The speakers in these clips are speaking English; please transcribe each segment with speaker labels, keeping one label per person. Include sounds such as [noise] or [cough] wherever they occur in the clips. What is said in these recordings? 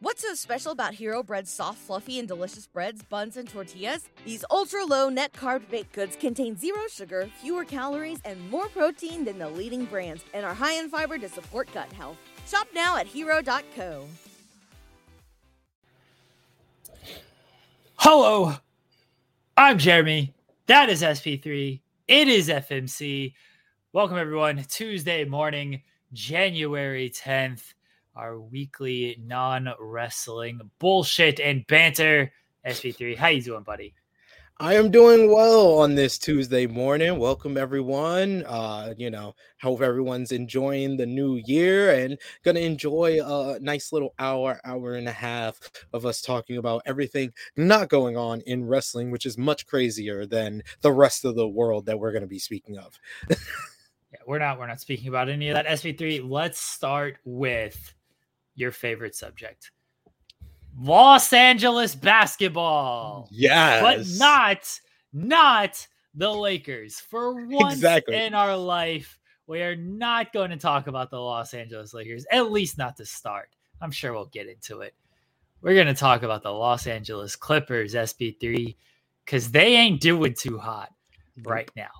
Speaker 1: What's so special about Hero Bread's soft, fluffy, and delicious breads, buns, and tortillas? These ultra low net carb baked goods contain zero sugar, fewer calories, and more protein than the leading brands, and are high in fiber to support gut health. Shop now at hero.co.
Speaker 2: Hello, I'm Jeremy. That is SP3. It is FMC. Welcome, everyone. Tuesday morning, January 10th our weekly non-wrestling bullshit and banter. SP3, how you doing, buddy?
Speaker 3: I am doing well on this Tuesday morning. Welcome everyone. Uh, you know, hope everyone's enjoying the new year and gonna enjoy a nice little hour, hour and a half of us talking about everything not going on in wrestling, which is much crazier than the rest of the world that we're gonna be speaking of. [laughs]
Speaker 2: yeah, we're not we're not speaking about any of that. SP3, let's start with your favorite subject. Los Angeles basketball.
Speaker 3: Yes.
Speaker 2: But not not the Lakers. For once exactly. in our life, we are not going to talk about the Los Angeles Lakers, at least not to start. I'm sure we'll get into it. We're going to talk about the Los Angeles Clippers, SP3, because they ain't doing too hot right now.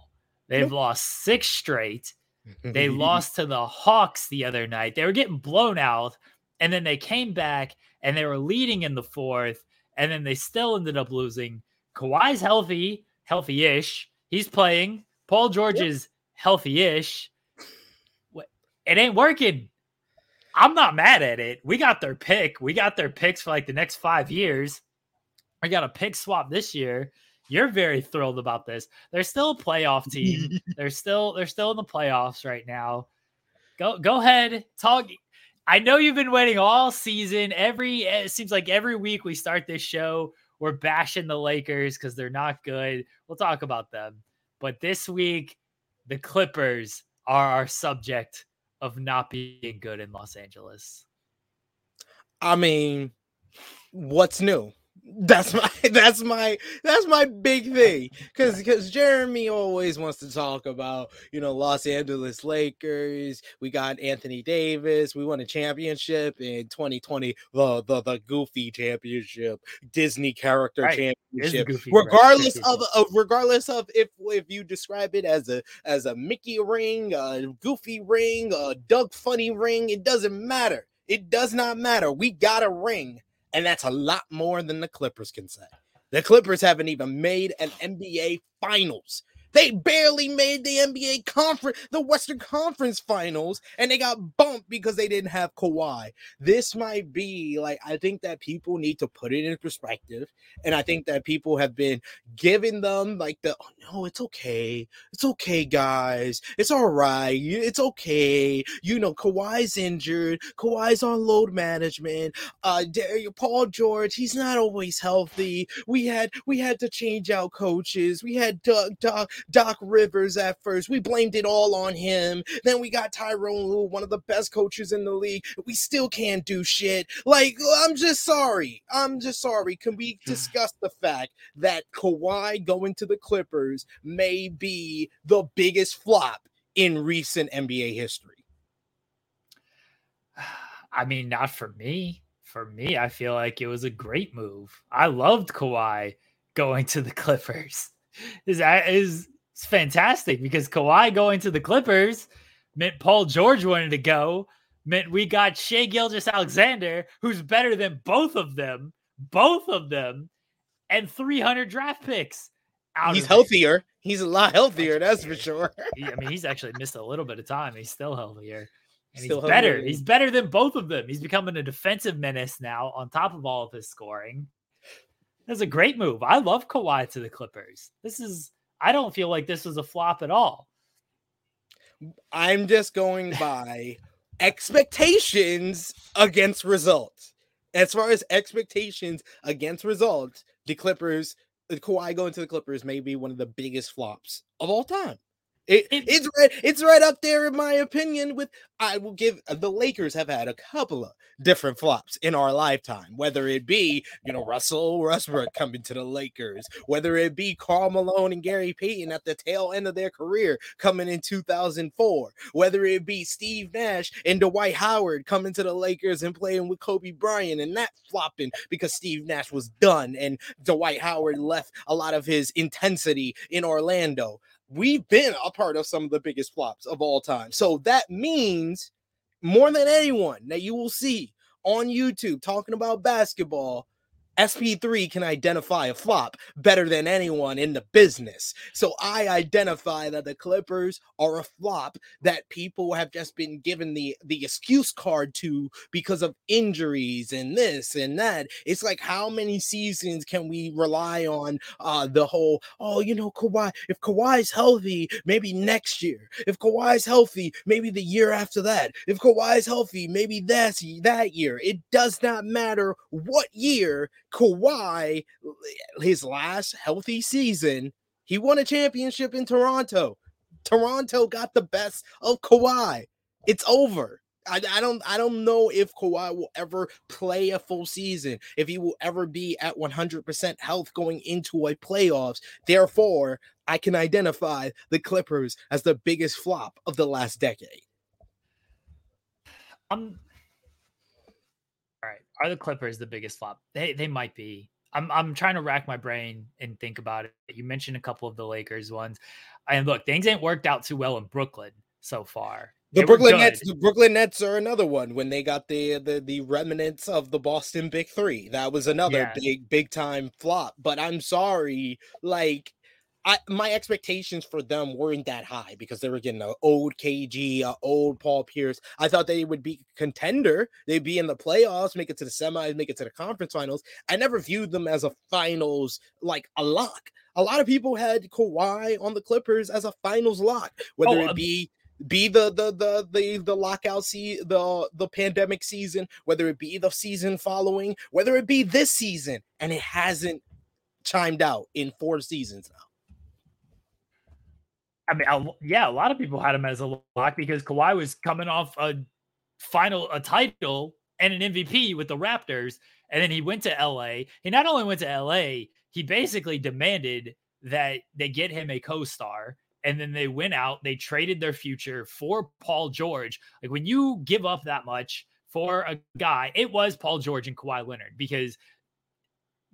Speaker 2: They've lost six straight. They [laughs] lost to the Hawks the other night. They were getting blown out and then they came back and they were leading in the fourth, and then they still ended up losing. Kawhi's healthy, healthy-ish. He's playing. Paul George yep. is healthy-ish. It ain't working. I'm not mad at it. We got their pick. We got their picks for like the next five years. We got a pick swap this year. You're very thrilled about this. They're still a playoff team. [laughs] they're still they're still in the playoffs right now. Go go ahead, talk I know you've been waiting all season. Every eh, it seems like every week we start this show, we're bashing the Lakers because they're not good. We'll talk about them. But this week, the Clippers are our subject of not being good in Los Angeles.
Speaker 3: I mean, what's new? That's my [laughs] that's my that's my big thing because because Jeremy always wants to talk about you know Los Angeles Lakers. We got Anthony Davis. We won a championship in 2020, the the, the Goofy Championship, Disney character right. championship. Goofy, regardless right. of, of regardless of if if you describe it as a as a Mickey ring, a Goofy ring, a Doug Funnie ring, it doesn't matter. It does not matter. We got a ring and that's a lot more than the Clippers can say. The Clippers haven't even made an NBA Finals. They barely made the NBA conference, the Western Conference Finals, and they got bumped because they didn't have Kawhi. This might be like I think that people need to put it in perspective, and I think that people have been giving them like the oh no, it's okay, it's okay, guys, it's all right, it's okay. You know, Kawhi's injured, Kawhi's on load management. Uh, Paul George, he's not always healthy. We had we had to change out coaches. We had Doug, Doug Doc Rivers at first. We blamed it all on him. Then we got Tyronn Lue, one of the best coaches in the league. We still can't do shit. Like, I'm just sorry. I'm just sorry. Can we [sighs] discuss the fact that Kawhi going to the Clippers may be the biggest flop in recent NBA history? [sighs]
Speaker 2: I mean, not for me. For me, I feel like it was a great move. I loved Kawhi going to the Clippers is is fantastic because Kawhi going to the Clippers meant Paul George wanted to go, meant we got Shai Gilgeous Alexander, who's better than both of them, both of them, and 300 draft picks.
Speaker 3: he's healthier. It. He's a lot healthier, that's for sure. [laughs]
Speaker 2: I mean, he's actually missed a little bit of time. He's still healthier. And still he's better. He's better than both of them. He's becoming a defensive menace now on top of all of his scoring. That's a great move. I love Kawhi to the Clippers. This is I don't feel like this was a flop at all.
Speaker 3: I'm just going by [laughs] expectations against results. As far as expectations against results, the Clippers, the Kawhi going to the Clippers may be one of the biggest flops of all time. It, it's right. It's right up there in my opinion. With I will give uh, the Lakers have had a couple of different flops in our lifetime. Whether it be you know Russell Westbrook coming to the Lakers, whether it be Karl Malone and Gary Payton at the tail end of their career coming in 2004, whether it be Steve Nash and Dwight Howard coming to the Lakers and playing with Kobe Bryant and that flopping because Steve Nash was done and Dwight Howard left a lot of his intensity in Orlando we've been a part of some of the biggest flops of all time. So that means more than anyone that you will see on YouTube talking about basketball SP3 can identify a flop better than anyone in the business. So I identify that the Clippers are a flop that people have just been given the the excuse card to because of injuries and this and that. It's like how many seasons can we rely on uh the whole oh you know Kawhi if Kawhi's healthy maybe next year. If Kawhi's healthy maybe the year after that. If Kawhi's healthy maybe that's that year. It does not matter what year Kawhi, his last healthy season, he won a championship in Toronto. Toronto got the best of Kawhi. It's over. I, I, don't I don't know if Kawhi will ever play a full season, if he will ever be at 100% health going into a playoffs. Therefore, I can identify the Clippers as the biggest flop of the last decade.
Speaker 2: Right. Are the Clippers the biggest flop? They they might be. I'm I'm trying to rack my brain and think about it. You mentioned a couple of the Lakers ones. And look, things ain't worked out too well in Brooklyn so far.
Speaker 3: The they Brooklyn Nets, the Brooklyn Nets are another one when they got the, the the remnants of the Boston Big Three. That was another yeah. big big time flop. But I'm sorry, like I my expectations for them weren't that high because they were getting an old KG, an old Paul Pierce. I thought they would be contender. They'd be in the playoffs, make it to the semis, make it to the conference finals. I never viewed them as a finals like a lock. A lot of people had Kawhi on the Clippers as a finals lock, whether oh, it um be be the the the the the lockout see the the pandemic season, whether it be the season following, whether it be this season, and it hasn't chimed out in four seasons now.
Speaker 2: I mean, yeah, a lot of people had him as a lock because Kawhi was coming off a final, a title and an MVP with the Raptors. And then he went to LA. He not only went to LA, he basically demanded that they get him a co star. And then they went out, they traded their future for Paul George. Like when you give up that much for a guy, it was Paul George and Kawhi Leonard because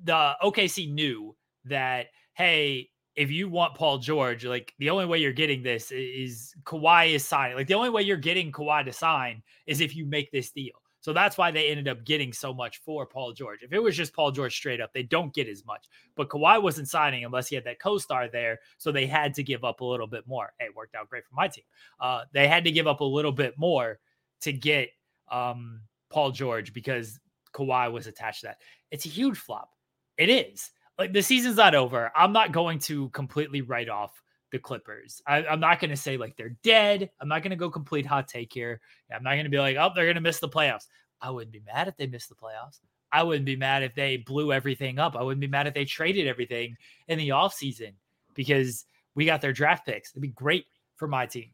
Speaker 2: the OKC knew that, hey, if you want Paul George, like the only way you're getting this is Kawhi is signing. Like the only way you're getting Kawhi to sign is if you make this deal. So that's why they ended up getting so much for Paul George. If it was just Paul George straight up, they don't get as much. But Kawhi wasn't signing unless he had that co-star there, so they had to give up a little bit more. Hey, it worked out great for my team. Uh, they had to give up a little bit more to get um, Paul George because Kawhi was attached to that. It's a huge flop. It is like the season's not over. I'm not going to completely write off the Clippers. I, am not going to say like they're dead. I'm not going to go complete hot take here. I'm not going to be like, oh, they're going to miss the playoffs. I wouldn't be mad if they missed the playoffs. I wouldn't be mad if they blew everything up. I wouldn't be mad if they traded everything in the offseason because we got their draft picks. It'd be great for my team.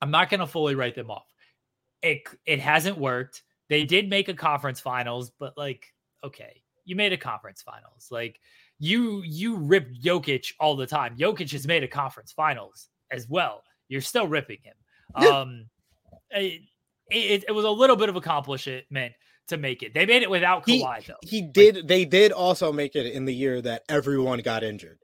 Speaker 2: I'm not going to fully write them off. It it hasn't worked. They did make a conference finals, but like, okay, you made a conference finals. Like you you rip Jokic all the time. Jokic has made a conference finals as well. You're still ripping him. Um, it, it, it was a little bit of accomplishment to make it. They made it without Kawhi
Speaker 3: he,
Speaker 2: though.
Speaker 3: He did. Like, they did also make it in the year that everyone got injured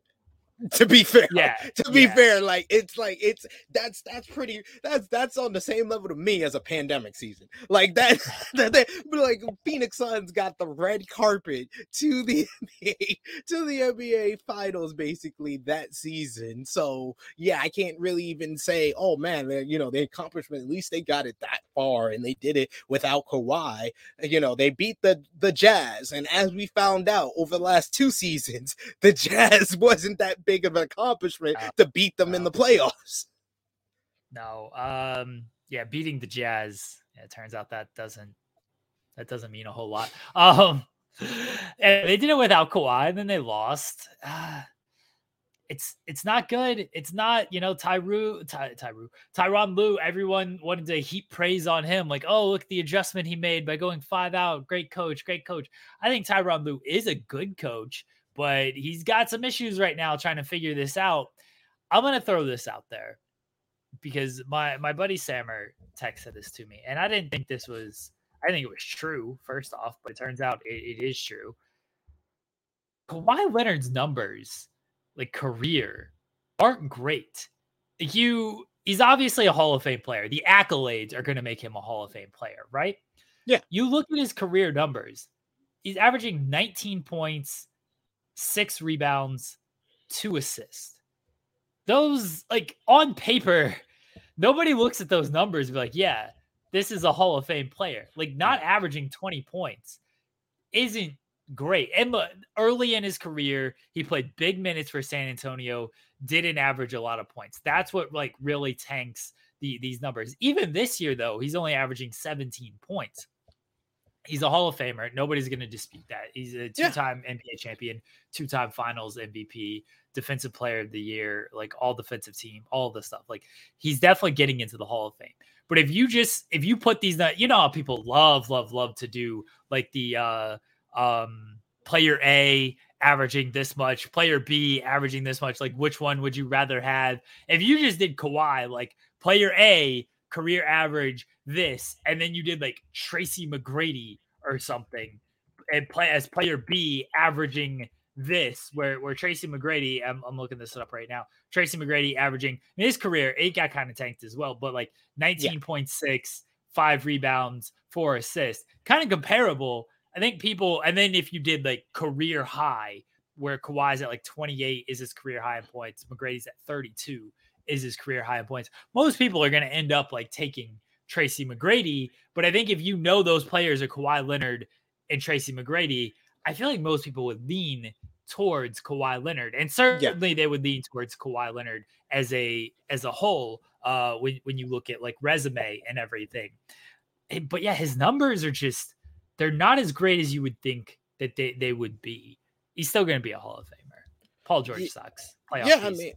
Speaker 3: to be fair
Speaker 2: yeah [laughs]
Speaker 3: to be yeah. fair like it's like it's that's that's pretty that's that's on the same level to me as a pandemic season. Like that [laughs] that they, but like phoenix suns got the red carpet to the [laughs] NBA, to the nba finals basically that season. So yeah i can't really even say oh man you know the accomplishment at least they got it that far and they did it without Kawhi. You know they beat the the jazz and as we found out over the last two seasons the jazz wasn't that big of an accomplishment uh, to beat them uh, in the playoffs.
Speaker 2: No, um, yeah, beating the Jazz. Yeah, it turns out that doesn't that doesn't mean a whole lot. [laughs] Um, and they did it without Kawhi, and then they lost. Uh, [sighs] it's it's not good. It's not, you know, Tyru, Ty, Tyru, Tyronn Lue. Everyone wanted to heap praise on him, like, oh, look the adjustment he made by going five out. Great coach, great coach. I think Tyronn Lue is a good coach, but he's got some issues right now trying to figure this out. I'm gonna throw this out there because my my buddy Sammer texted this to me, and I didn't think this was. I think it was true first off, but it turns out it, it is true. Kawhi Leonard's numbers like career aren't great. You he's obviously a Hall of Fame player. The accolades are going to make him a Hall of Fame player, right?
Speaker 3: Yeah.
Speaker 2: You look at his career numbers. He's averaging 19 points, 6 rebounds, 2 assists. Those like on paper, [laughs] nobody looks at those numbers and be like, "Yeah, this is a Hall of Fame player." Like not averaging 20 points isn't great. And look, early in his career, he played big minutes for San Antonio, didn't average a lot of points. That's what like really tanks the, these numbers. Even this year, though, he's only averaging 17 points. He's a Hall of Famer. Nobody's going to dispute that. He's a two-time yeah. NBA champion, two-time Finals MVP, Defensive Player of the Year, like all defensive team, all the stuff. Like he's definitely getting into the Hall of Fame. But if you just if you put these, you know how people love, love, love to do like the uh um, player A averaging this much, player B averaging this much. Like, which one would you rather have? If you just did Kawhi, like player A career average this, and then you did like Tracy McGrady or something, and play as player B averaging this, where where Tracy McGrady, I'm, I'm looking this up right now. Tracy McGrady averaging in his career, it got kind of tanked as well, but like 19.6, yeah. five rebounds, four assists, kind of comparable I think people, and then if you did like career high, where Kawhi's at like 28 is his career high in points, McGrady's at 32 is his career high in points. Most people are going to end up like taking Tracy McGrady, but I think if you know those players are Kawhi Leonard and Tracy McGrady, I feel like most people would lean towards Kawhi Leonard, and certainly yeah. they would lean towards Kawhi Leonard as a as a whole. Uh, when when you look at like resume and everything, but yeah, his numbers are just they're not as great as you would think that they, they would be. He's still going to be a Hall of Famer. Paul George sucks.
Speaker 3: Playoff yeah, I mean,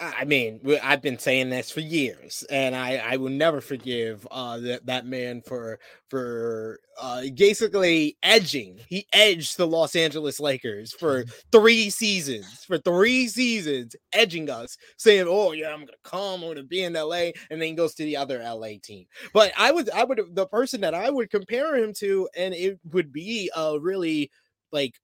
Speaker 3: I mean, I've been saying this for years, and I, I will never forgive uh, that that man for for uh, basically edging. He edged the Los Angeles Lakers for [laughs] three seasons, for three seasons, edging us, saying, "Oh yeah, I'm gonna come, I'm gonna be in LA," and then he goes to the other LA team. But I would, I would, the person that I would compare him to, and it would be a really like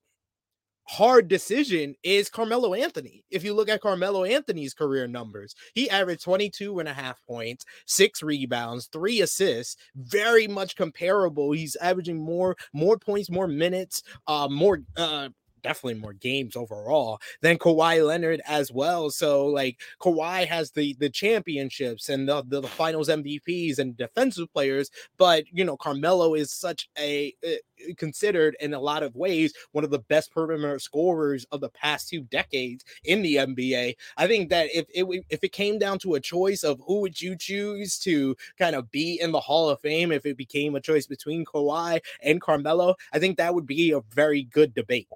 Speaker 3: hard decision is Carmelo Anthony. If you look at Carmelo Anthony's career numbers, he averaged 22 and a half points, six rebounds, three assists, very much comparable. He's averaging more more points, more minutes, uh more uh definitely more games overall than Kawhi Leonard as well. So like Kawhi has the the championships and the, the, the finals MVPs and defensive players, but you know Carmelo is such a uh, considered in a lot of ways one of the best perimeter scorers of the past two decades in the NBA. I think that if it if it came down to a choice of who would you choose to kind of be in the Hall of Fame, if it became a choice between Kawhi and Carmelo, I think that would be a very good debate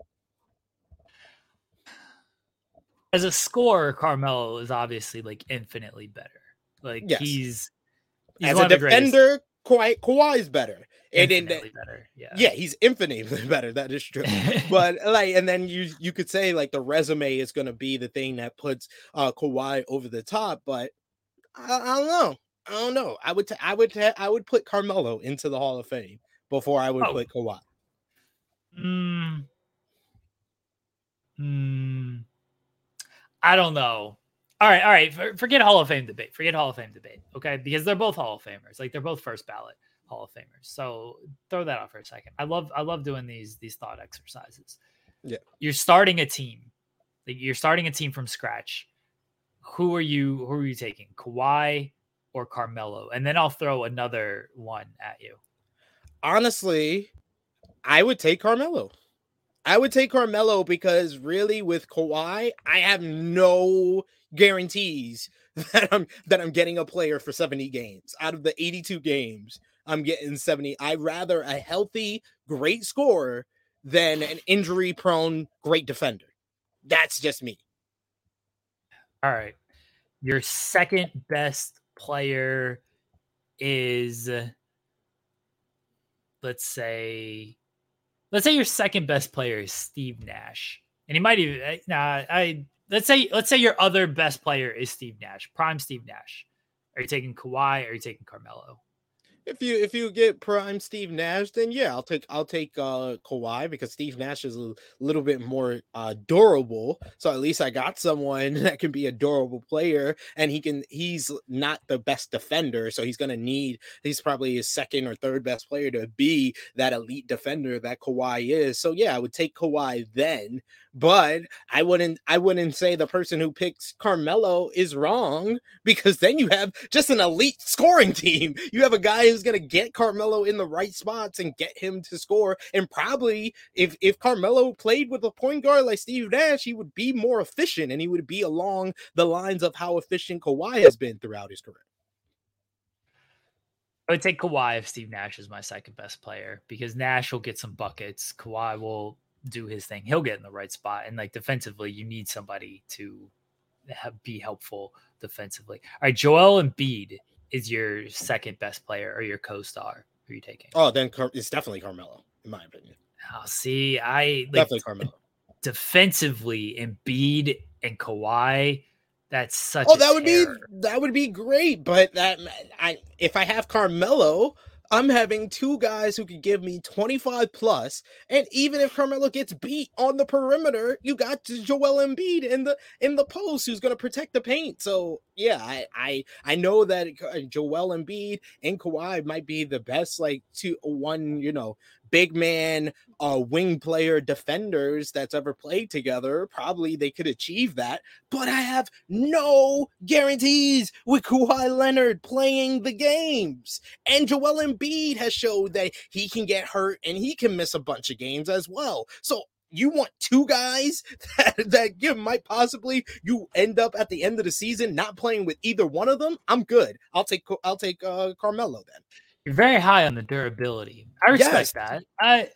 Speaker 2: as a scorer, Carmelo is obviously like infinitely better. Like yes. he's,
Speaker 3: he's as a defender, Kawhi Kawhi's better.
Speaker 2: And infinitely better. Yeah.
Speaker 3: Yeah, he's infinitely [laughs] better. That is true. [laughs] but like, and then you you could say like the resume is going to be the thing that puts uh Kawhi over the top. But I, I don't know. I don't know. I would t- I would t- I would put Carmelo into the Hall of Fame before I would oh. put Kawhi.
Speaker 2: Hmm. Hmm. I don't know. All right, all right. Forget Hall of Fame debate. Forget Hall of Fame debate. Okay, because they're both Hall of Famers. Like they're both first ballot Hall of Famers. So throw that out for a second. I love I love doing these these thought exercises.
Speaker 3: Yeah.
Speaker 2: You're starting a team. Like you're starting a team from scratch. Who are you who are you taking? Kawhi or Carmelo? And then I'll throw another one at you.
Speaker 3: Honestly, I would take Carmelo. I would take Carmelo because really with Kawhi, I have no guarantees [laughs] that I'm that I'm getting a player for 70 games. Out of the 82 games, I'm getting 70. I'd rather a healthy, great scorer than an injury prone great defender. That's just me.
Speaker 2: All right. Your second best player is let's say let's say your second best player is Steve Nash. And he might even eh, nah, I let's say let's say your other best player is Steve Nash, prime Steve Nash. Are you taking Kawhi are you taking Carmelo?
Speaker 3: If you if you get prime Steve Nash, then yeah, I'll take I'll take uh Kawhi because Steve Nash is a little bit more uh durable. So at least I got someone [laughs] that can be a durable player, and he can he's not the best defender, so he's gonna need he's probably his second or third best player to be that elite defender that Kawhi is. So yeah, I would take Kawhi then but I wouldn't I wouldn't say the person who picks Carmelo is wrong [laughs] because then you have just an elite scoring [laughs] team. You have a guy who's going to get Carmelo in the right spots and get him to score and probably if if Carmelo played with a point guard like Steve Nash, he would be more efficient and he would be along the lines of how efficient Kawhi has been throughout his career.
Speaker 2: I would take Kawhi if Steve Nash is my second best player because Nash will get some buckets. Kawhi will do his thing, he'll get in the right spot. And like defensively, you need somebody to have, be helpful defensively. All right, Joel Embiid is your second best player or your co-star. Who are you taking?
Speaker 3: Oh, then Car- it's definitely Carmelo, in my opinion.
Speaker 2: Oh, see, I
Speaker 3: like, definitely Carmelo.
Speaker 2: Defensively, Embiid and Kawhi. That's such.
Speaker 3: Oh, a Oh, that would
Speaker 2: terror.
Speaker 3: be that would be great. But that I if I have Carmelo, I'm having two guys who could give me 25 plus, and even if Carmelo gets beat on the perimeter, you got Joel Embiid in the in the post who's going to protect the paint. So yeah, I I I know that uh, Joel Embiid and Kawhi might be the best like two one you know big man uh wing player defenders that's ever played together. Probably they could achieve that, but I have no guarantees with Kawhi Leonard playing the games. And Joel Embiid has showed that he can get hurt and he can miss a bunch of games as well. So you want two guys [laughs] that, that you might possibly you end up at the end of the season not playing with either one of them. I'm good. I'll take I'll take uh, Carmelo then.
Speaker 2: You're very high on the durability. I respect yes. that. I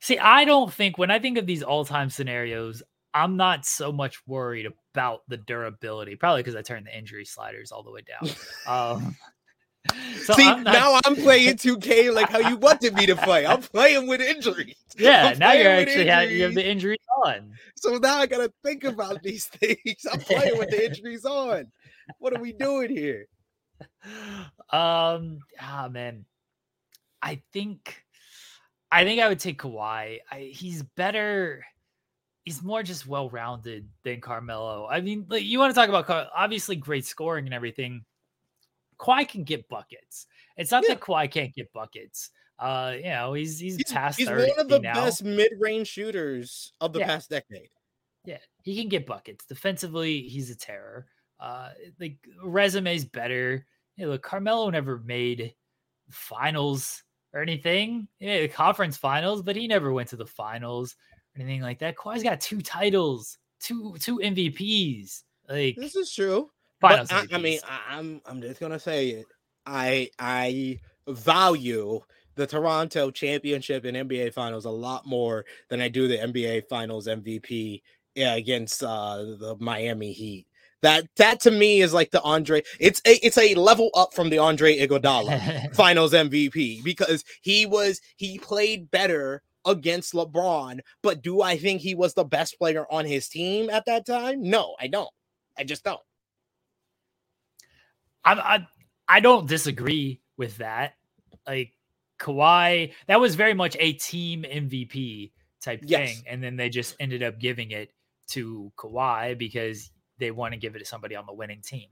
Speaker 2: see. I don't think when I think of these all-time scenarios, I'm not so much worried about the durability. Probably because I turned the injury sliders all the way down. um, [laughs]
Speaker 3: so See, I'm not... now I'm playing [laughs] 2K like how you wanted me to play. I'm playing with injuries.
Speaker 2: Yeah, now you're actually have, you have the injuries on.
Speaker 3: So now I gotta think about these [laughs] things. I'm playing with the injuries on. What are we doing here?
Speaker 2: Um, ah man. I think I think I would take Kawhi. I, he's better. He's more just well rounded than Carmelo. I mean, like, you want to talk about obviously great scoring and everything. Kawhi can get buckets. It's not yeah. that Kawhi can't get buckets. Uh, you know, he's he's, he's past.
Speaker 3: He's one of the now. best mid range shooters of the yeah. past decade.
Speaker 2: Yeah, he can get buckets. Defensively, he's a terror. Uh, like resume's better. You know, look, Carmelo never made finals or anything. Yeah, the conference finals, but he never went to the finals or anything like that. Kawhi's got two titles, two two MVPs. Like
Speaker 3: this is true. Finals but I, I mean, I, I'm I'm just gonna say it. I I value the Toronto championship and NBA finals a lot more than I do the NBA finals MVP yeah, against uh, the Miami Heat. That that to me is like the Andre. It's a it's a level up from the Andre Iguodala [laughs] Finals MVP because he was he played better against LeBron. But do I think he was the best player on his team at that time? No, I don't. I just don't.
Speaker 2: I I, I don't disagree with that. Like Kawhi, that was very much a team MVP type yes. thing, and then they just ended up giving it to Kawhi because they want to give it to somebody on the winning team,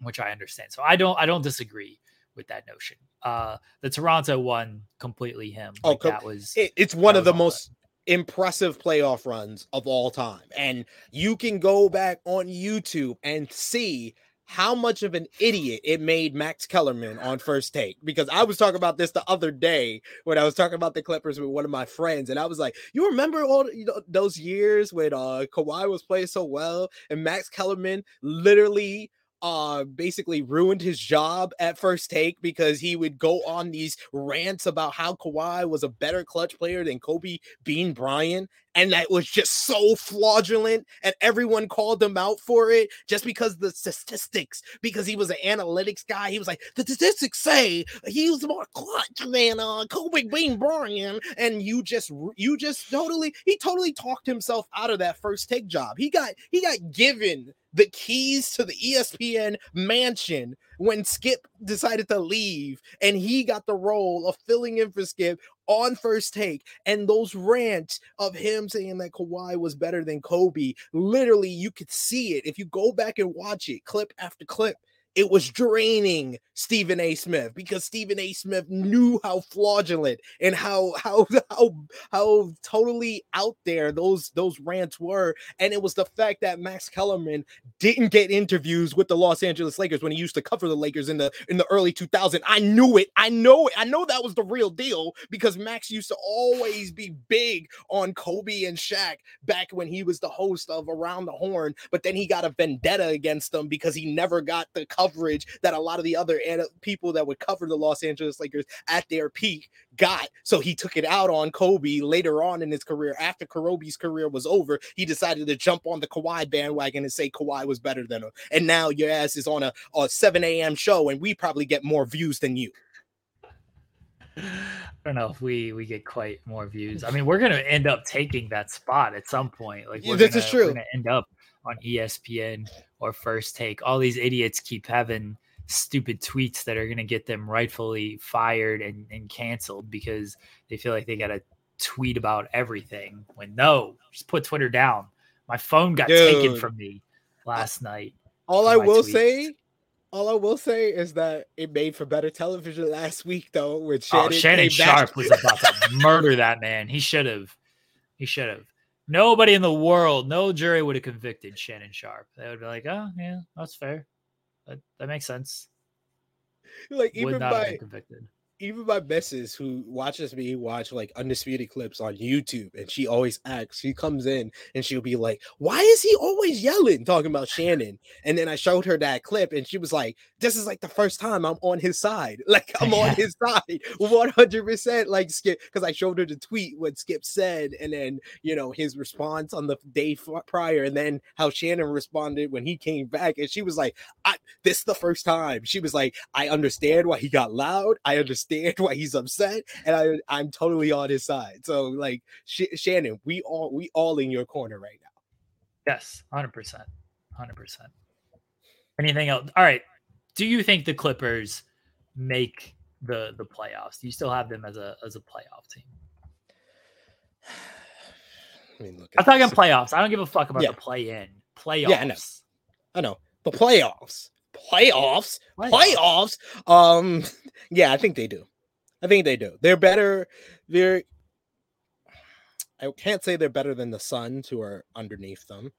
Speaker 2: which I understand. So I don't I don't disagree with that notion. Uh the Toronto one completely him. Oh, like oh, that was
Speaker 3: it, it's one of the most impressive playoff runs of all time. And you can go back on YouTube and see how much of an idiot it made Max Kellerman on first take. Because I was talking about this the other day when I was talking about the Clippers with one of my friends, and I was like, "You remember all you know, those years when uh Kawhi was playing so well, and Max Kellerman literally." uh basically ruined his job at first take because he would go on these rants about how Kawhi was a better clutch player than Kobe Bean Bryant and that was just so fraudulent, and everyone called him out for it just because the statistics, because he was an analytics guy. He was like, the statistics say he was more clutch than uh, Kobe Bean Bryant, and you just you just totally he totally talked himself out of that first take job. He got he got given the keys to the ESPN mansion when Skip decided to leave and he got the role of filling in for Skip on first take. And those rants of him saying that Kawhi was better than Kobe, literally, you could see it. If you go back and watch it, clip after clip, it was draining Stephen A. Smith because Stephen A. Smith knew how fraudulent and how how [laughs] how how totally out there those those rants were, and it was the fact that Max Kellerman didn't get interviews with the Los Angeles Lakers when he used to cover the Lakers in the in the early 2000s. I knew it. I know it. I know that was the real deal because Max used to always be big on Kobe and Shaq back when he was the host of Around the Horn, but then he got a vendetta against them because he never got the cover coverage that a lot of the other people that would cover the Los Angeles Lakers at their peak got. So he took it out on Kobe later on in his career. After Kobe's career was over, he decided to jump on the Kawhi bandwagon and say Kawhi was better than him. And now your ass is on a, a 7 a.m. show, and we probably get more views than you.
Speaker 2: I don't know if we we get quite more views. I mean, we're gonna end up taking that spot at some point. Like
Speaker 3: this gonna, is true. We're
Speaker 2: gonna end up on ESPN or First Take. All these idiots keep having stupid tweets that are going to get them rightfully fired and, and canceled because they feel like they got to tweet about everything. When no, just put Twitter down. My phone got Dude. taken from me last night.
Speaker 3: All I will tweets. say, all I will say is that it made for better television last week, though. With
Speaker 2: Shannon, oh, Shannon Sharpe was about to murder that man. He should have. He should have. Nobody in the world, no jury would have convicted Shannon Sharpe. They would be like, "Oh, yeah, that's fair. That, that makes sense."
Speaker 3: Like even by convicted even my missus who watches me watch like undisputed clips on YouTube, and she always asks, she comes in and she'll be like, Why is he always yelling talking about Shannon? And then I showed her that clip, and she was like, This is like the first time I'm on his side. [laughs] Like I'm on his side [laughs] 100%. Like Skip, because I showed her the tweet what Skip said, and then you know his response on the day prior, and then how Shannon responded when he came back, and she was like, This is the first time. She was like, I understand why he got loud. I understand understand [laughs] why he's upset, and I I'm totally on his side. So like Sh- Shannon, we all we all in your corner right now.
Speaker 2: Yes, hundred percent, hundred percent. Anything else? All right. Do you think the Clippers make the the playoffs? Do you still have them as a as a playoff team? [sighs] I mean, look. I'm talking playoffs. I don't give a fuck about yeah. the play in playoffs. Yeah, I
Speaker 3: know. I know. The playoffs playoffs, playoffs. Um, [laughs] yeah, I think they do. I think they do. They're better. They're. I can't say they're better than the Suns, who are underneath them,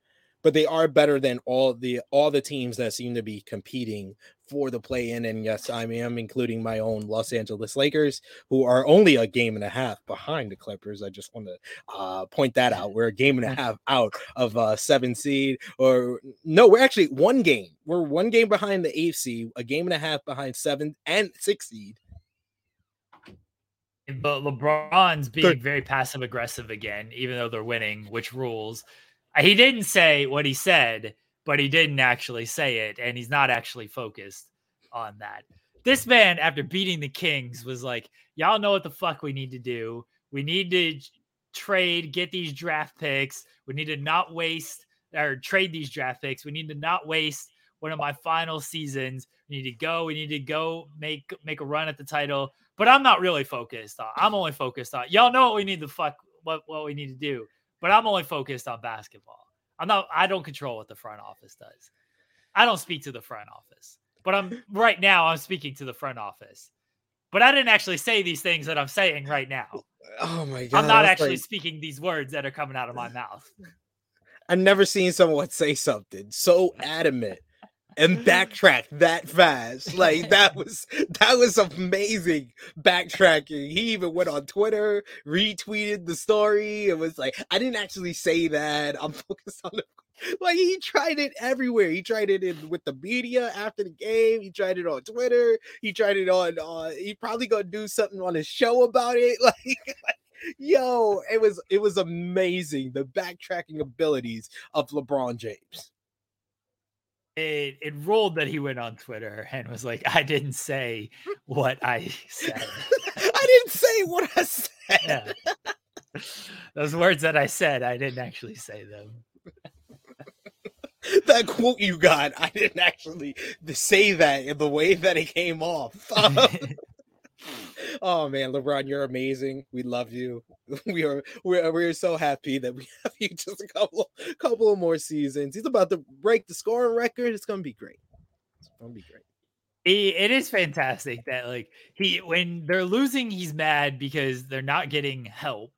Speaker 3: but they are better than all the all the teams that seem to be competing for the play in. And yes, I am including my own Los Angeles Lakers, who are only a game and a half behind the Clippers. I just want to uh, point that out. We're a game and a [laughs] half out of uh, seven seed, or no, we're actually one game. We're one game behind the eighth seed, a game and a half behind seven and six seed.
Speaker 2: But LeBron's being very passive aggressive again, even though they're winning, which rules. He didn't say what he said, but he didn't actually say it, and he's not actually focused on that. This man, after beating the Kings, was like, Y'all know what the fuck we need to do. We need to trade, get these draft picks. We need to not waste or trade these draft picks. We need to not waste one of my final seasons. We need to go. We need to go make make a run at the title. But I'm not really focused on. I'm only focused on. Y'all know what we need to fuck what what we need to do but I'm only focused on basketball. I'm not, I don't control what the front office does. I don't speak to the front office, but I'm [laughs] right now, I'm speaking to the front office. But I didn't actually say these things that I'm saying right now.
Speaker 3: Oh my God.
Speaker 2: I'm not actually like... speaking these words that are coming out of my mouth. [laughs]
Speaker 3: I've never seen someone say something so adamant and backtrack that fast. Like [laughs] that was that was amazing backtracking. He even went on Twitter, retweeted the story. It was like I didn't actually say that. I'm [laughs] focused on the like he tried it everywhere. He tried it in with the media after the game. He tried it on Twitter. He tried it on. Uh, he probably gonna do something on his show about it. [laughs] Like, like Yo, it was it was amazing the backtracking abilities of LeBron James.
Speaker 2: It it ruled that he went on Twitter and was like, "I didn't say [laughs] what I said.
Speaker 3: I didn't say what I said.
Speaker 2: Yeah. Those words that I said, I didn't actually say them."
Speaker 3: that quote you got, I didn't actually say that in the way that it came off. [laughs] [laughs] oh man, LeBron, you're amazing. We love you. [laughs] We are we're we're so happy that we [laughs] have you just a couple couple of more seasons. He's about to break the scoring record. It's gonna be great. It's gonna be great.
Speaker 2: It is fantastic that like he when they're losing, he's mad because they're not getting help.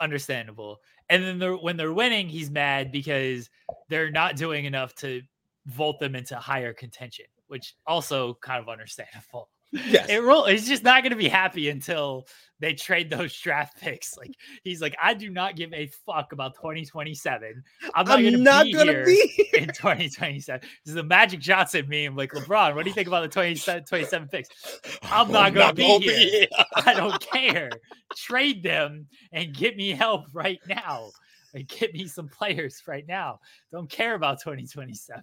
Speaker 2: Understandable. And then they're, when they're winning, he's mad because they're not doing enough to vault them into higher contention, which also kind of understandable. Yes. It roll, he's just not going to be happy until they trade those draft picks. Like he's like, I do not give a fuck about 2027. I'm not going to be gonna here be in 2027. This is the Magic Johnson meme. Like LeBron, what do you think about the 27, 27 picks? [laughs] I'm not going to be, be here. [laughs] I don't care. Trade them and get me help right now. And get me some players right now. Don't care about 2027.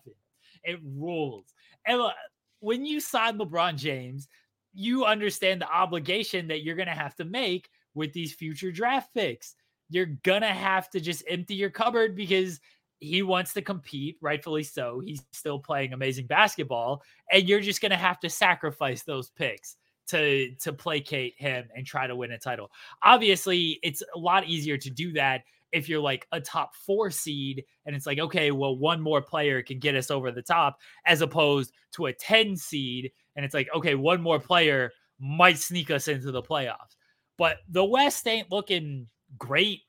Speaker 2: It rules. And uh, when you sign LeBron James, you understand the obligation that you're going to have to make with these future draft picks. You're going to have to just empty your cupboard because he wants to compete, rightfully so. He's still playing amazing basketball, and you're just going to have to sacrifice those picks to to placate him and try to win a title. Obviously, it's a lot easier to do that if you're like a top four seed and it's like, okay, well, one more player can get us over the top, as opposed to a 10 seed. And it's like, okay, one more player might sneak us into the playoffs. But the West ain't looking great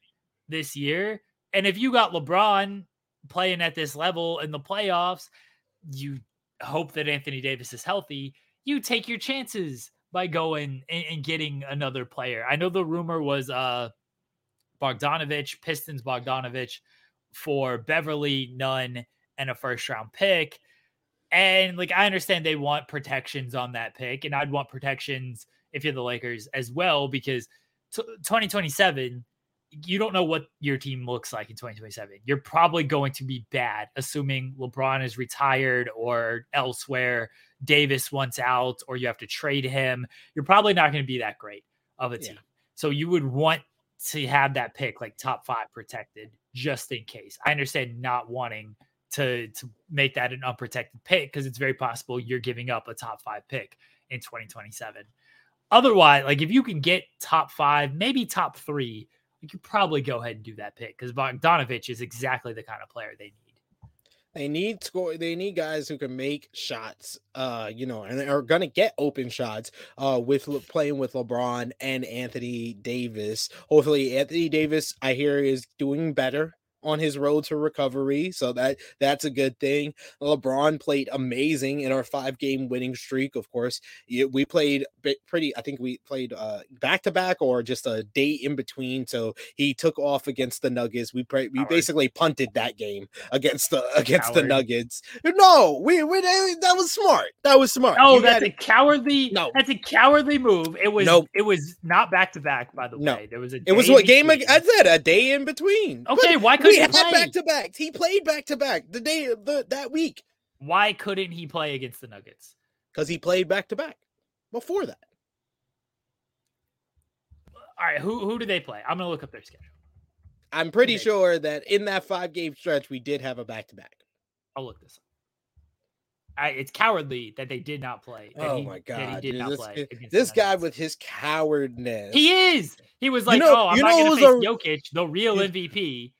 Speaker 2: this year. And if you got LeBron playing at this level in the playoffs, you hope that Anthony Davis is healthy. You take your chances by going and, getting another player. I know the rumor was uh Bogdanovich, Pistons Bogdanovich for Beverley, Nunn, and a first round pick. And like I understand they want protections on that pick, and I'd want protections if you're the Lakers as well, because t- 2027, you don't know what your team looks like in 2027. You're probably going to be bad, assuming LeBron is retired or elsewhere, Davis wants out, or you have to trade him. You're probably not going to be that great of a team. Yeah. So you would want to have that pick like top five protected just in case. I understand not wanting to to make that an unprotected pick because it's very possible you're giving up a top five pick in 2027. Otherwise, like if you can get top five, maybe top three, you could probably go ahead and do that pick because Bogdanovich is exactly the kind of player they need.
Speaker 3: They need score. They need guys who can make shots. Uh, you know, and are gonna get open shots. Uh, with playing with LeBron and Anthony Davis. Hopefully, Anthony Davis, I hear, is doing better on his road to recovery. So that that's a good thing. LeBron played amazing in our five game winning streak. Of course, we played pretty. I think we played back to back or just a day in between. So he took off against the Nuggets. We we Howard. basically punted that game against the against Howard. the Nuggets. No, we, we that was smart. That was smart.
Speaker 2: Oh, that's a cowardly. No, that's a cowardly move. It was. Nope. It was not back to back. By the way, no. there was a.
Speaker 3: It was what game? I said a day in between.
Speaker 2: Okay, but why couldn't
Speaker 3: had back to back. He played back to back the day the that week.
Speaker 2: Why couldn't he play against the Nuggets?
Speaker 3: Because he played back to back before that.
Speaker 2: All right, who who do they play? I'm gonna look up their schedule.
Speaker 3: I'm pretty sure that in that five game stretch we did have a back to back.
Speaker 2: I'll look this up. I, it's cowardly that they did not play.
Speaker 3: Oh he, my god! Dude, this, this guy with his cowardness.
Speaker 2: He is. He was like, you know, "Oh, I'm not going to face a, Jokic, the real MVP."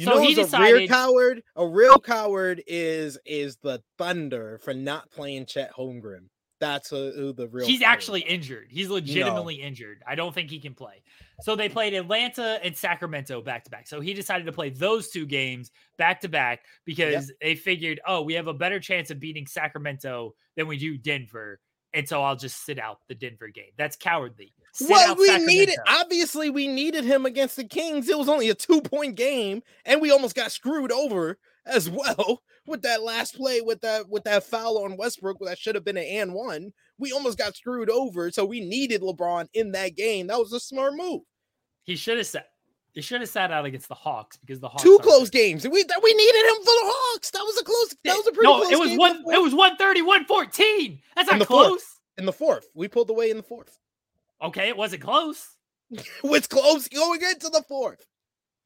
Speaker 3: You so know, he decided... a real coward. A real coward is is the Thunder for not playing Chet Holmgren. That's a, who the real.
Speaker 2: He's actually is. injured. He's legitimately no. injured. I don't think he can play. So they played Atlanta and Sacramento back to back. So he decided to play those two games back to back because yep. they figured, oh, we have a better chance of beating Sacramento than we do Denver and so I'll just sit out the Denver game. That's cowardly.
Speaker 3: Well, we Sacramento. needed obviously we needed him against the Kings. It was only a two point game, and we almost got screwed over as well [laughs] with that last play with that with that foul on Westbrook that should have been an and one. We almost got screwed over, so we needed LeBron in that game. That was a smart move.
Speaker 2: He should have sat. He should have sat out against the Hawks because the Hawks
Speaker 3: two close games. We we needed him for the Hawks. That was a close. That was a pretty no.
Speaker 2: it was one. It was 130, 114. That's not close.
Speaker 3: Fourth. In the fourth, we pulled away in the fourth.
Speaker 2: Okay, it wasn't close. [laughs]
Speaker 3: it was close going into the fourth.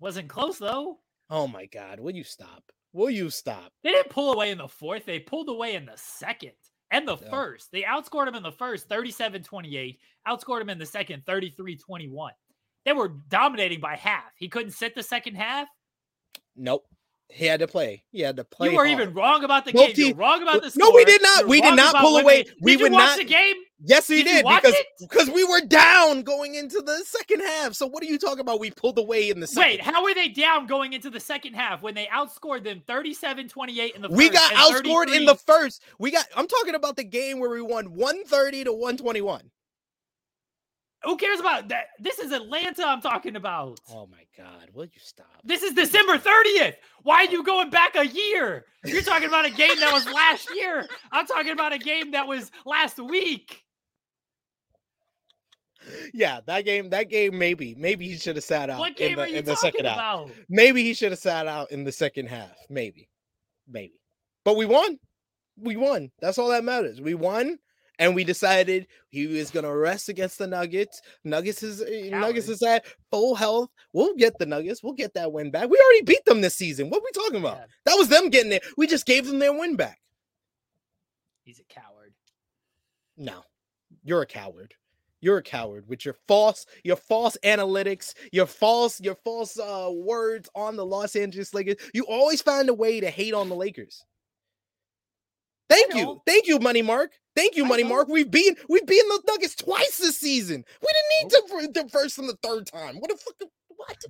Speaker 2: Wasn't close though.
Speaker 3: Oh my god! Will you stop? Will you stop?
Speaker 2: They didn't pull away in the fourth. They pulled away in the second and the yeah. first. They outscored him in the first 37 28, outscored him in the second 33 21. They were dominating by half. He couldn't sit the second half.
Speaker 3: Nope. He had to play. He had to play.
Speaker 2: You were hard. even wrong about the game. You're wrong about the score.
Speaker 3: No, we did not. You're we did not pull away.
Speaker 2: We
Speaker 3: would
Speaker 2: not.
Speaker 3: the
Speaker 2: game.
Speaker 3: Yes, we
Speaker 2: did,
Speaker 3: did because because we were down going into the second half. So what are you talking about? We pulled away in the second.
Speaker 2: Wait, how were they down going into the second half when they outscored them 37-28 in the first?
Speaker 3: We got outscored in the first. We got I'm talking about the game where we won 130 to 121.
Speaker 2: Who cares about that? This is Atlanta I'm talking about.
Speaker 3: Oh my God. Will you stop?
Speaker 2: This is December 30th. Why are you going back a year? You're talking about a game that was last year. I'm talking about a game that was last week.
Speaker 3: Yeah, that game, that game, maybe, maybe he should have sat out
Speaker 2: what game
Speaker 3: in the,
Speaker 2: are you
Speaker 3: in the
Speaker 2: second
Speaker 3: about? half. Maybe he should have sat out in the second half. Maybe, maybe. But we won. We won. That's all that matters. We won and we decided he was going to rest against the Nuggets. Nuggets is eh, Coward. Nuggets is at full health. We'll get the Nuggets. We'll get that win back. We already beat them this season. What are we talking about? Yeah. That was them getting it. We just gave them their win back.
Speaker 2: He's a coward.
Speaker 3: No, you're a coward. You're a coward with your false, your false analytics, your false, your false uh, words on the Los Angeles Lakers. You always find a way to hate on the Lakers. Thank you, thank you, Money Mark. Thank you, Money Mark. We've been we've beaten the Nuggets twice this season. We didn't need to the first and the third time. What the fuck? What?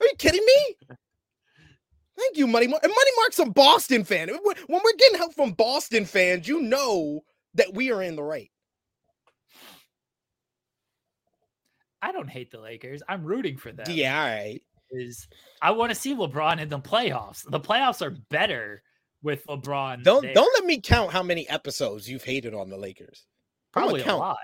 Speaker 3: Are you kidding me? Thank you, Money Mark. And Money Mark's a Boston fan. When we're getting help from Boston fans, you know that we are in the right.
Speaker 2: I don't hate the Lakers. I'm rooting for them.
Speaker 3: Yeah, all right.
Speaker 2: Is I want to see LeBron in the playoffs. The playoffs are better with LeBron.
Speaker 3: Don't
Speaker 2: there.
Speaker 3: don't let me count how many episodes you've hated on the Lakers.
Speaker 2: Probably a lot.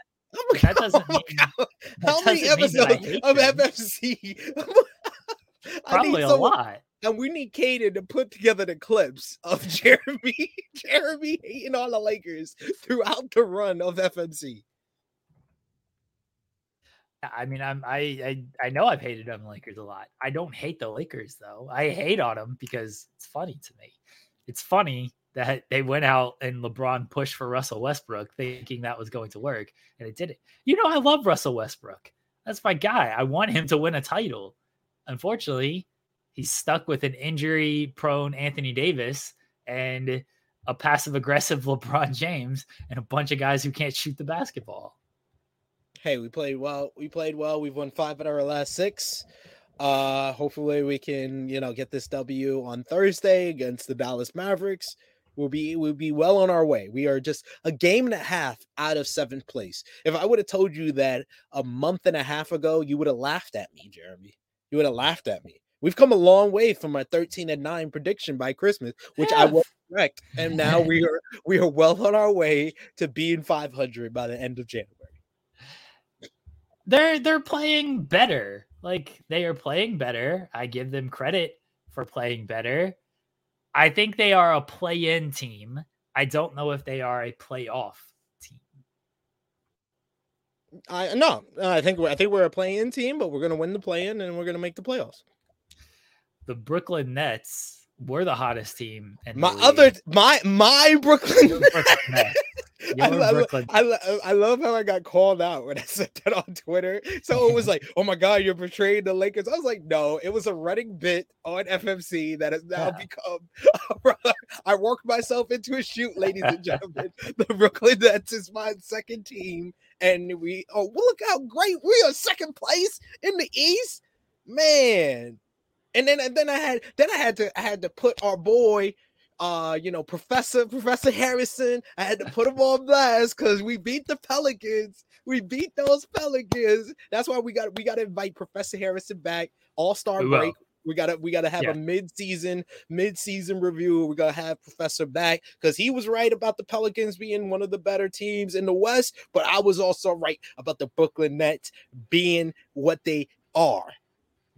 Speaker 3: that doesn't mean, that how many episodes of FFC? [laughs]
Speaker 2: Probably a lot.
Speaker 3: And we need Caden to put together the clips of [laughs] Jeremy, Jeremy hating on the Lakers throughout the run of FMC.
Speaker 2: I mean, I'm I, I I know I've hated on the Lakers a lot. I don't hate the Lakers though. I hate on them because it's funny to me it's funny that they went out and LeBron pushed for Russell Westbrook thinking that was going to work and it didn't. You know, I love Russell Westbrook. That's my guy. I want him to win a title. Unfortunately, he's stuck with an injury prone Anthony Davis and a passive aggressive [laughs] LeBron James and a bunch of guys who can't shoot the basketball.
Speaker 3: Hey, we played well. We played well. We've won five out of our last six. Uh, hopefully we can, you know, get this W on Thursday against the Dallas Mavericks. We'll be we'll be well on our way. We are just a game and a half out of seventh place. If I would have told you that a month and a half ago, you would have laughed at me, Jeremy. You would have laughed at me. We've come a long way from my 13 and 9 prediction by Christmas, which I was correct. And now we [laughs] are we are well on our way to being 500 by the end of January.
Speaker 2: They're they're playing better. Like they are playing better. I give them credit for playing better. I think they are a play in team. I don't know if they are a playoff team.
Speaker 3: I no, I think I think we're a play in team, but we're going to win the play in and we're going to make the playoffs.
Speaker 2: The Brooklyn Nets were the hottest team.
Speaker 3: my other my my Brooklyn, Brooklyn Nets. I, love, I, I, love how I got called out when I [laughs] said that on Twitter. So it was like, "Oh my god, you're portraying the Lakers." I was like, "No, it was a running bit on FMC that has now yeah. become." [laughs] I worked myself into a shoot, ladies and gentlemen. the Brooklyn Nets is my second team, and we oh look how great we are second place in the East, man. And then and then I had then I had to I had to put our boy uh, you know, Professor Professor Harrison. I had to put him on blast because we beat the Pelicans. We beat those Pelicans. That's why we got we got to invite Professor Harrison back. All Star break. We gotta we gotta have yeah. a mid-season mid-season review. We gotta have Professor back because he was right about the Pelicans being one of the better teams in the West, but I was also right about the Brooklyn Nets being what they are,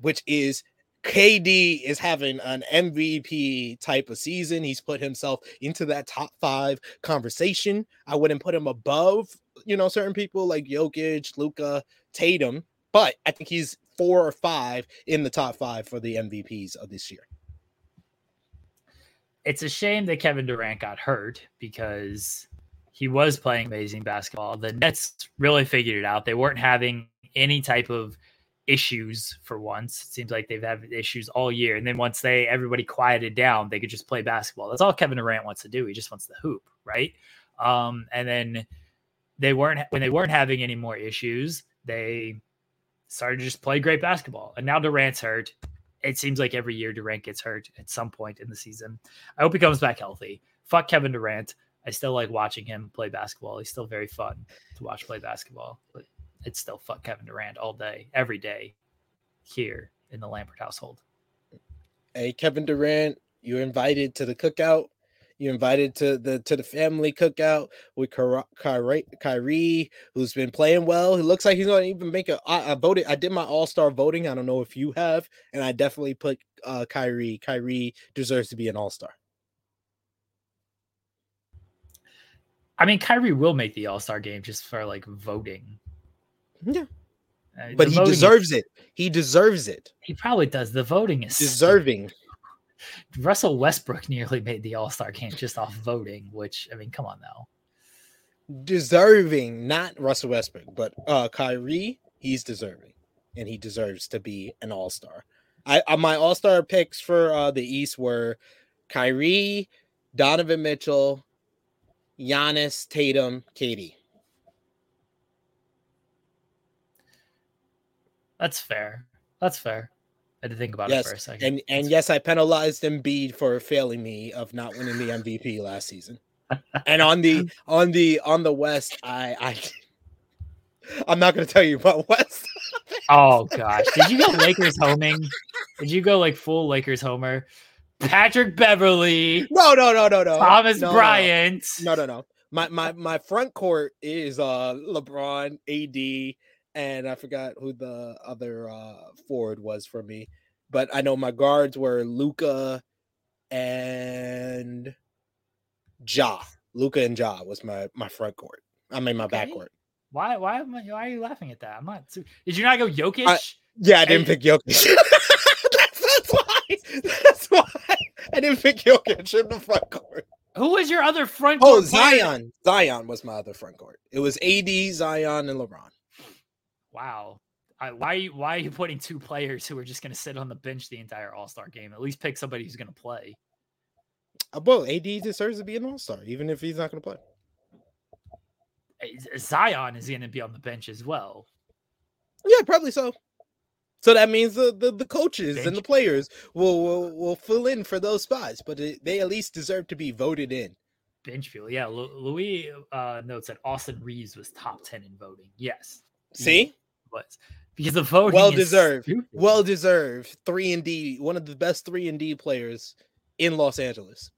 Speaker 3: which is KD is having an MVP type of season. He's put himself into that top five conversation. I wouldn't put him above, you know, certain people like Jokic, Luka, Tatum, but I think he's four or five in the top five for the MVPs of this year.
Speaker 2: It's a shame that Kevin Durant got hurt because he was playing amazing basketball. The Nets really figured it out. They weren't having any type of issues for once. It seems like they've had issues all year. And then once they everybody quieted down, they could just play basketball. That's all Kevin Durant wants to do. He just wants the hoop, right? Um, and then they weren't when they weren't having any more issues, they started to just play great basketball. And now Durant's hurt. It seems like every year Durant gets hurt at some point in the season. I hope he comes back healthy. Fuck Kevin Durant. I still like watching him play basketball. He's still very fun to watch play basketball. But it's still fuck Kevin Durant all day, every day here in the Lambert household.
Speaker 3: Hey, Kevin Durant, you're invited to the cookout. You're invited to the to the family cookout with Kyrie, Kyrie who's been playing well. He looks like he's going to even make a. I, I voted. I did my All Star voting. I don't know if you have, and I definitely put uh, Kyrie. Kyrie deserves to be an All Star.
Speaker 2: I mean, Kyrie will make the All Star game just for like voting.
Speaker 3: Yeah. Uh, but he deserves is, it. He deserves it.
Speaker 2: He probably does. The voting is
Speaker 3: deserving. [laughs]
Speaker 2: Russell Westbrook nearly made the All Star game just off voting, which I mean, come on now.
Speaker 3: Deserving, not Russell Westbrook, but uh Kyrie, he's deserving, and he deserves to be an All Star. I uh, my All Star picks for uh the East were Kyrie, Donovan Mitchell, Giannis, Tatum, KD.
Speaker 2: That's fair. That's fair. I had to think about
Speaker 3: yes.
Speaker 2: it for a second.
Speaker 3: And and yes, I penalized Embiid for failing me of not winning the MVP last season. and on the [laughs] on the on the West, I I I'm not going to tell you about [laughs] West.
Speaker 2: oh gosh, did you go Lakers homing? Did you go like full Lakers homer? Patrick Beverley.
Speaker 3: No, no, no, no, no.
Speaker 2: Thomas
Speaker 3: no,
Speaker 2: Bryant.
Speaker 3: No, no, no. My my my front court is uh LeBron, AD, and I forgot who the other uh, forward was for me, but I know my guards were Luka and Ja. Luka and Ja was my my front court. I mean my okay. back court.
Speaker 2: Why why why are you laughing at that? I'm not. Did you not go Jokic? I,
Speaker 3: yeah, I didn't pick Jokic. [laughs] that's, that's why. That's why I didn't pick Jokic in the front court.
Speaker 2: Who was your other front
Speaker 3: oh, court? Oh, Zion. Player? Zion was my other front court. It was AD, Zion, and LeBron
Speaker 2: wow. I, why why are you putting two players who are just going to sit on the bench the entire All Star game? At least pick somebody who's going to play.
Speaker 3: Uh, well, AD deserves to be an All Star, even if he's not going to play.
Speaker 2: Zion is going to be on the bench as well.
Speaker 3: Yeah, probably so. So that means the the, the coaches bench. and the players will, will will fill in for those spots, but it, they at least deserve to be voted in.
Speaker 2: Bench field, yeah. Louis uh, notes that Austin Reaves was top ten in voting. Yes.
Speaker 3: See,
Speaker 2: was because the voting
Speaker 3: well deserved, well deserved. Three and D, one of the best three and D players in Los Angeles.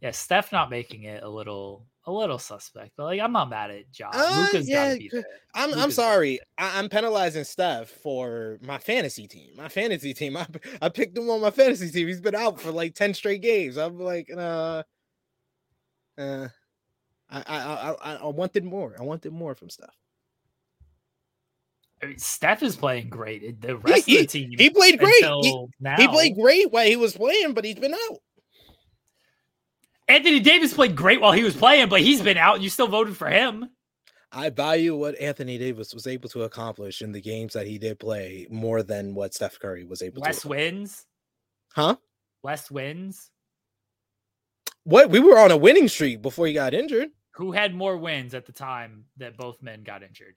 Speaker 2: Yeah, Steph not making it a little a little suspect, but like I'm not mad at John. Uh, Luka's yeah, gotta be there.
Speaker 3: I'm Luka's I'm sorry. I, am penalizing Steph for my fantasy team. My fantasy team. I, I picked him on my fantasy team. He's been out for like 10 straight games. I'm like, uh uh I I I, I wanted more. I wanted more from Steph.
Speaker 2: I mean, Steph is playing great. Eh, the rest
Speaker 3: he,
Speaker 2: of the team,
Speaker 3: he played great. He, now, he played great while he was playing, but he's been out.
Speaker 2: Anthony Davis played great while he was playing, but he's been out. And you still voted for him.
Speaker 3: I value what Anthony Davis was able to accomplish in the games that he did play more than what Steph Curry was able
Speaker 2: Less
Speaker 3: to.
Speaker 2: Less wins,
Speaker 3: huh?
Speaker 2: Less wins.
Speaker 3: What we were on a winning streak before he got injured.
Speaker 2: Who had more wins at the time that both men got injured?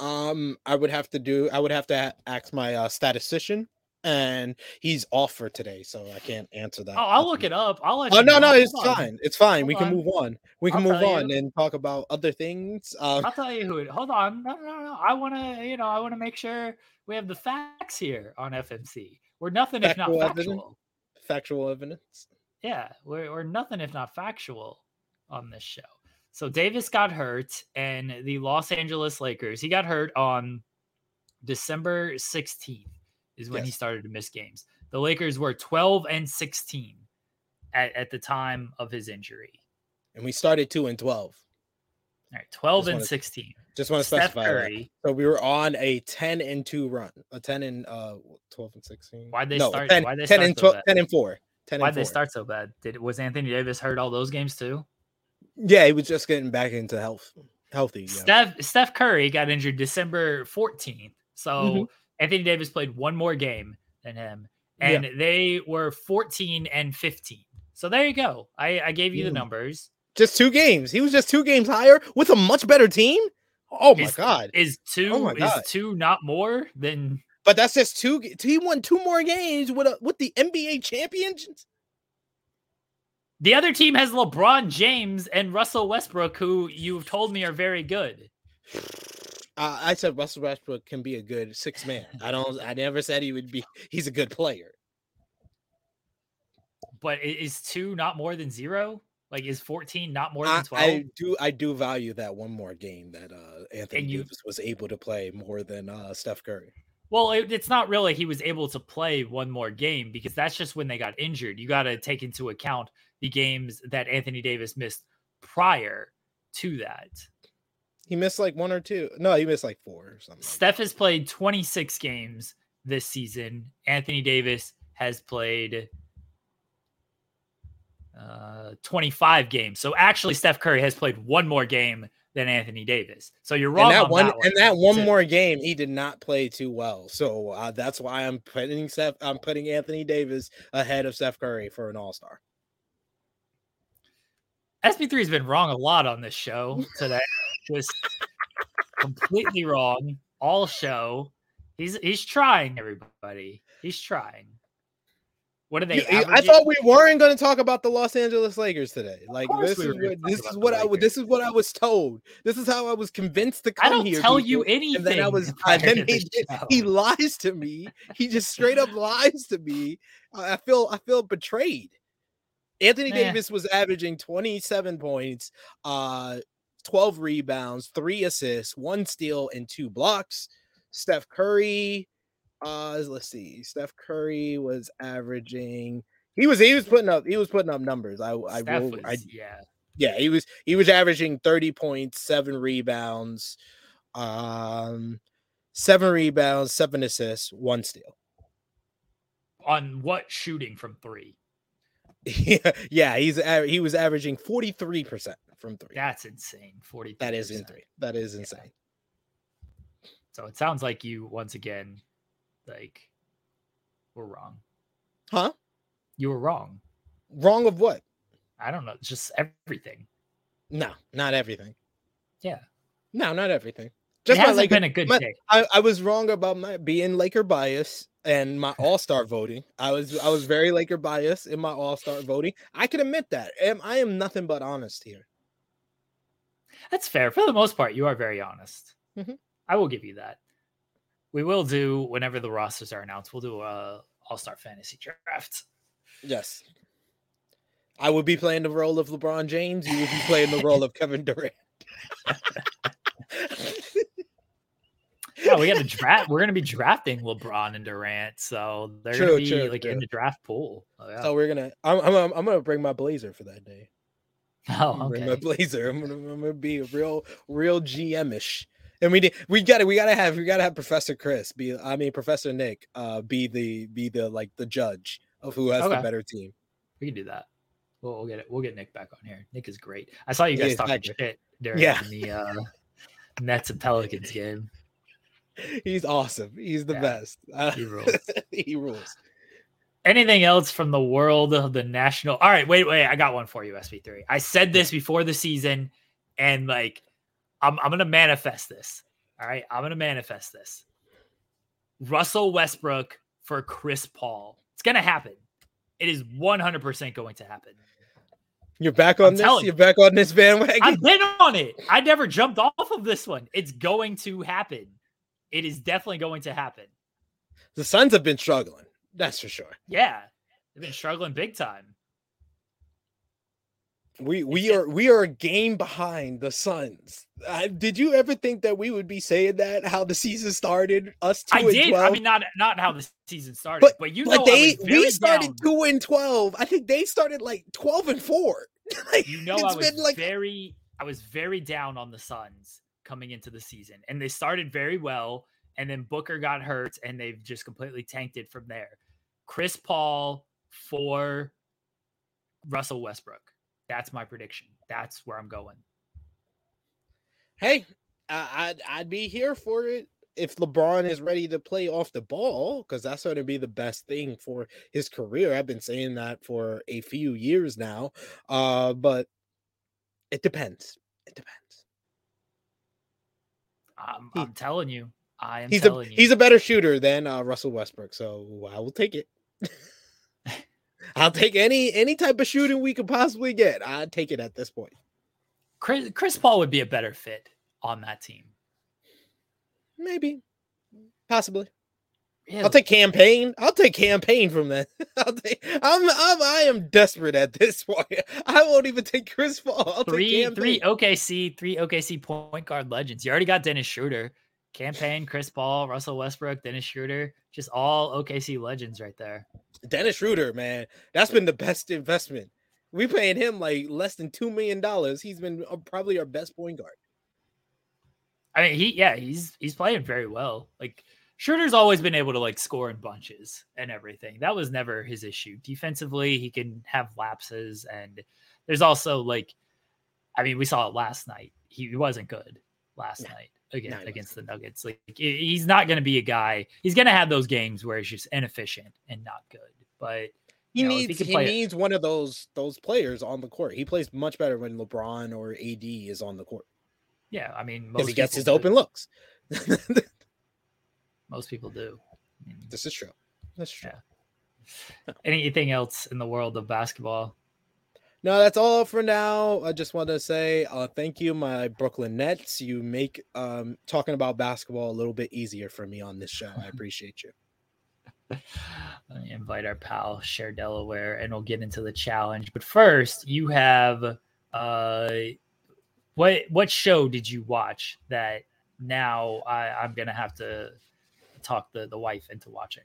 Speaker 3: Um, I would have to do. I would have to ask my uh, statistician, and he's off for today, so I can't answer that.
Speaker 2: Oh, I'll look it up. I'll let.
Speaker 3: Oh no,
Speaker 2: know.
Speaker 3: no, it's fine. It's fine. Hold we can on. move on. We can I'll move on you. and talk about other things.
Speaker 2: Um, I'll tell you who it. Hold on. No, no, no. I want to. You know, I want to make sure we have the facts here on FMC. We're nothing if not factual.
Speaker 3: Evidence? Factual evidence.
Speaker 2: Yeah, we're, we're nothing if not factual on this show. So Davis got hurt, and the Los Angeles Lakers, he got hurt on December 16th, is when yes. he started to miss games. The Lakers were 12 and 16 at, at the time of his injury.
Speaker 3: And we started 2 and 12. All
Speaker 2: right, 12 just and 16.
Speaker 3: Just want to specify Curry, that. So we were on a 10 and 2 run, a 10 and uh 12 and 16.
Speaker 2: Why'd they no, start
Speaker 3: 10,
Speaker 2: why'd they
Speaker 3: 10 and 12, 10 and 4. 10
Speaker 2: Why'd
Speaker 3: and
Speaker 2: they start so bad? Did was Anthony Davis hurt all those games too?
Speaker 3: Yeah, he was just getting back into health, healthy. Yeah.
Speaker 2: Steph Steph Curry got injured December 14th. So mm-hmm. Anthony Davis played one more game than him, and yeah. they were 14 and 15. So there you go. I, I gave you the numbers.
Speaker 3: Just two games. He was just two games higher with a much better team. Oh my
Speaker 2: is,
Speaker 3: god!
Speaker 2: Is two oh is two not more than?
Speaker 3: But that's just two. He won two more games with a, with the NBA champions.
Speaker 2: The other team has LeBron James and Russell Westbrook, who you've told me are very good.
Speaker 3: Uh, I said Russell Westbrook can be a good six man. I don't. I never said he would be. He's a good player.
Speaker 2: But is two not more than zero? Like is fourteen not more than twelve?
Speaker 3: I, I do. I do value that one more game that uh, Anthony you, Davis was able to play more than uh, Steph Curry.
Speaker 2: Well, it, it's not really he was able to play one more game because that's just when they got injured. You got to take into account the games that Anthony Davis missed prior to that.
Speaker 3: He missed like one or two. No, he missed like four or something.
Speaker 2: Steph has played 26 games this season. Anthony Davis has played uh, 25 games. So actually, Steph Curry has played one more game than Anthony Davis. So you're wrong.
Speaker 3: And that
Speaker 2: one,
Speaker 3: that one, and that one more game, he did not play too well. So uh, that's why I'm putting Steph. I'm putting Anthony Davis ahead of Steph Curry for an All Star.
Speaker 2: SP3 has been wrong a lot on this show today. [laughs] Just completely wrong all show. He's he's trying, everybody. He's trying. What are they?
Speaker 3: I thought we weren't going to talk about the Los Angeles Lakers today. Like this is what this is what I this is what I was told. This is how I was convinced to come here.
Speaker 2: I don't
Speaker 3: here.
Speaker 2: Tell you anything.
Speaker 3: And then I was. [laughs] then he, he lies to me. He just straight up lies to me. I feel I feel betrayed. Anthony Davis was averaging 27 points, uh, 12 rebounds, three assists, one steal, and two blocks. Steph Curry, uh, let's see, Steph Curry was averaging. He was he was putting up he was putting up numbers. I I,
Speaker 2: was, I yeah
Speaker 3: yeah he was he was averaging 30 points, seven rebounds, um, seven rebounds, seven assists, one steal.
Speaker 2: On what shooting from three? [laughs]
Speaker 3: Yeah, yeah, he's he was averaging 43% from 3.
Speaker 2: That's insane. 40
Speaker 3: That is in 3. That is insane.
Speaker 2: Yeah. So it sounds like you once again like were wrong.
Speaker 3: Huh?
Speaker 2: You were wrong.
Speaker 3: Wrong of what?
Speaker 2: I don't know, just everything.
Speaker 3: No, not everything.
Speaker 2: Yeah.
Speaker 3: No, not everything.
Speaker 2: Just it hasn't Laker, been a good
Speaker 3: my,
Speaker 2: take.
Speaker 3: I, I was wrong about my being Laker bias and my [laughs] All Star voting. I was I was very Laker bias in my All Star voting. I can admit that. I am nothing but honest here.
Speaker 2: That's fair. For the most part, you are very honest.
Speaker 3: Mm-hmm.
Speaker 2: I will give you that. We will do whenever the rosters are announced. We'll do a All Star fantasy draft.
Speaker 3: Yes. I would be playing the role of LeBron James. You would be playing the role of Kevin Durant. [laughs] [laughs]
Speaker 2: yeah, we got to draft. We're gonna be drafting LeBron and Durant, so they're true, gonna be true, like true. in the draft pool.
Speaker 3: Oh, yeah. So we're gonna. I'm, I'm. I'm gonna bring my blazer for that day.
Speaker 2: Oh, okay.
Speaker 3: Bring my blazer. I'm gonna. I'm gonna be a real, real GM-ish. And we did. We got to. We got to have. We got to have Professor Chris be. I mean, Professor Nick. Uh, be the. Be the like the judge of who has okay. the better team.
Speaker 2: We can do that. We'll, we'll, get it. We'll get Nick back on here. Nick is great. I saw you guys talking shit during yeah. the uh, Nets and Pelicans game.
Speaker 3: He's awesome. He's the yeah, best. Uh, [laughs]
Speaker 2: he rules.
Speaker 3: he rules.
Speaker 2: Anything else from the world of the national? All right, wait, wait. I got one for you, SP3. I said this before the season, and like, I'm, I'm gonna manifest this. All right, I'm gonna manifest this. Russell Westbrook for Chris Paul. It's gonna happen. It is 100% going to happen.
Speaker 3: You're back on I'm this. You're back on this bandwagon.
Speaker 2: I've been on it. I never jumped off of this one. It's going to happen. It is definitely going to happen.
Speaker 3: The Suns have been struggling. That's for sure.
Speaker 2: Yeah, they've been struggling big time.
Speaker 3: We we are we are a game behind the Suns. Uh, did you ever think that we would be saying that? How the season started? Us two I did. 12?
Speaker 2: I mean, not not how the season started, but, but you know,
Speaker 3: they we started down. two and twelve. I think they started like twelve and four. [laughs]
Speaker 2: like, you know, I was like... very I was very down on the Suns coming into the season, and they started very well, and then Booker got hurt, and they've just completely tanked it from there. Chris Paul for Russell Westbrook. That's my prediction. That's where I'm going.
Speaker 3: Hey, I'd I'd be here for it if LeBron is ready to play off the ball because that's going to be the best thing for his career. I've been saying that for a few years now, uh, but it depends. It depends.
Speaker 2: I'm, I'm telling you, I am.
Speaker 3: He's
Speaker 2: a you.
Speaker 3: he's a better shooter than uh, Russell Westbrook, so I will take it. [laughs] I'll take any any type of shooting we could possibly get. I'd take it at this point.
Speaker 2: Chris Chris Paul would be a better fit on that team.
Speaker 3: Maybe, possibly. Yeah. I'll take Cam Payne. I'll take Cam Payne from that. [laughs] I'll take, I'm, I'm I am desperate at this [laughs] point. I won't even take Chris Paul. I'll
Speaker 2: three three OKC three OKC point guard legends. You already got Dennis Schroeder, Cam Payne Chris Paul, Russell Westbrook, Dennis Schroeder, just all OKC legends right there.
Speaker 3: Dennis Schroeder, man, that's been the best investment. We paying him like less than two million dollars. He's been uh, probably our best point guard.
Speaker 2: I mean, he yeah, he's he's playing very well. Like Schroeder's always been able to like score in bunches and everything. That was never his issue. Defensively, he can have lapses, and there's also like, I mean, we saw it last night. He wasn't good last night against, against the Nuggets. Like he's not going to be a guy. He's going to have those games where he's just inefficient and not good. But
Speaker 3: he know, needs he, he needs one of those those players on the court. He plays much better when LeBron or AD is on the court.
Speaker 2: Yeah, I mean,
Speaker 3: because he gets his do. open looks. [laughs]
Speaker 2: most people do.
Speaker 3: I mean, this is true. That's true.
Speaker 2: Yeah. Anything else in the world of basketball?
Speaker 3: No, that's all for now. I just want to say uh, thank you, my Brooklyn Nets. You make um, talking about basketball a little bit easier for me on this show. I [laughs] appreciate you.
Speaker 2: Let me invite our pal Cher Delaware, and we'll get into the challenge. But first, you have uh, what what show did you watch that now I, I'm gonna have to talk the the wife into watching?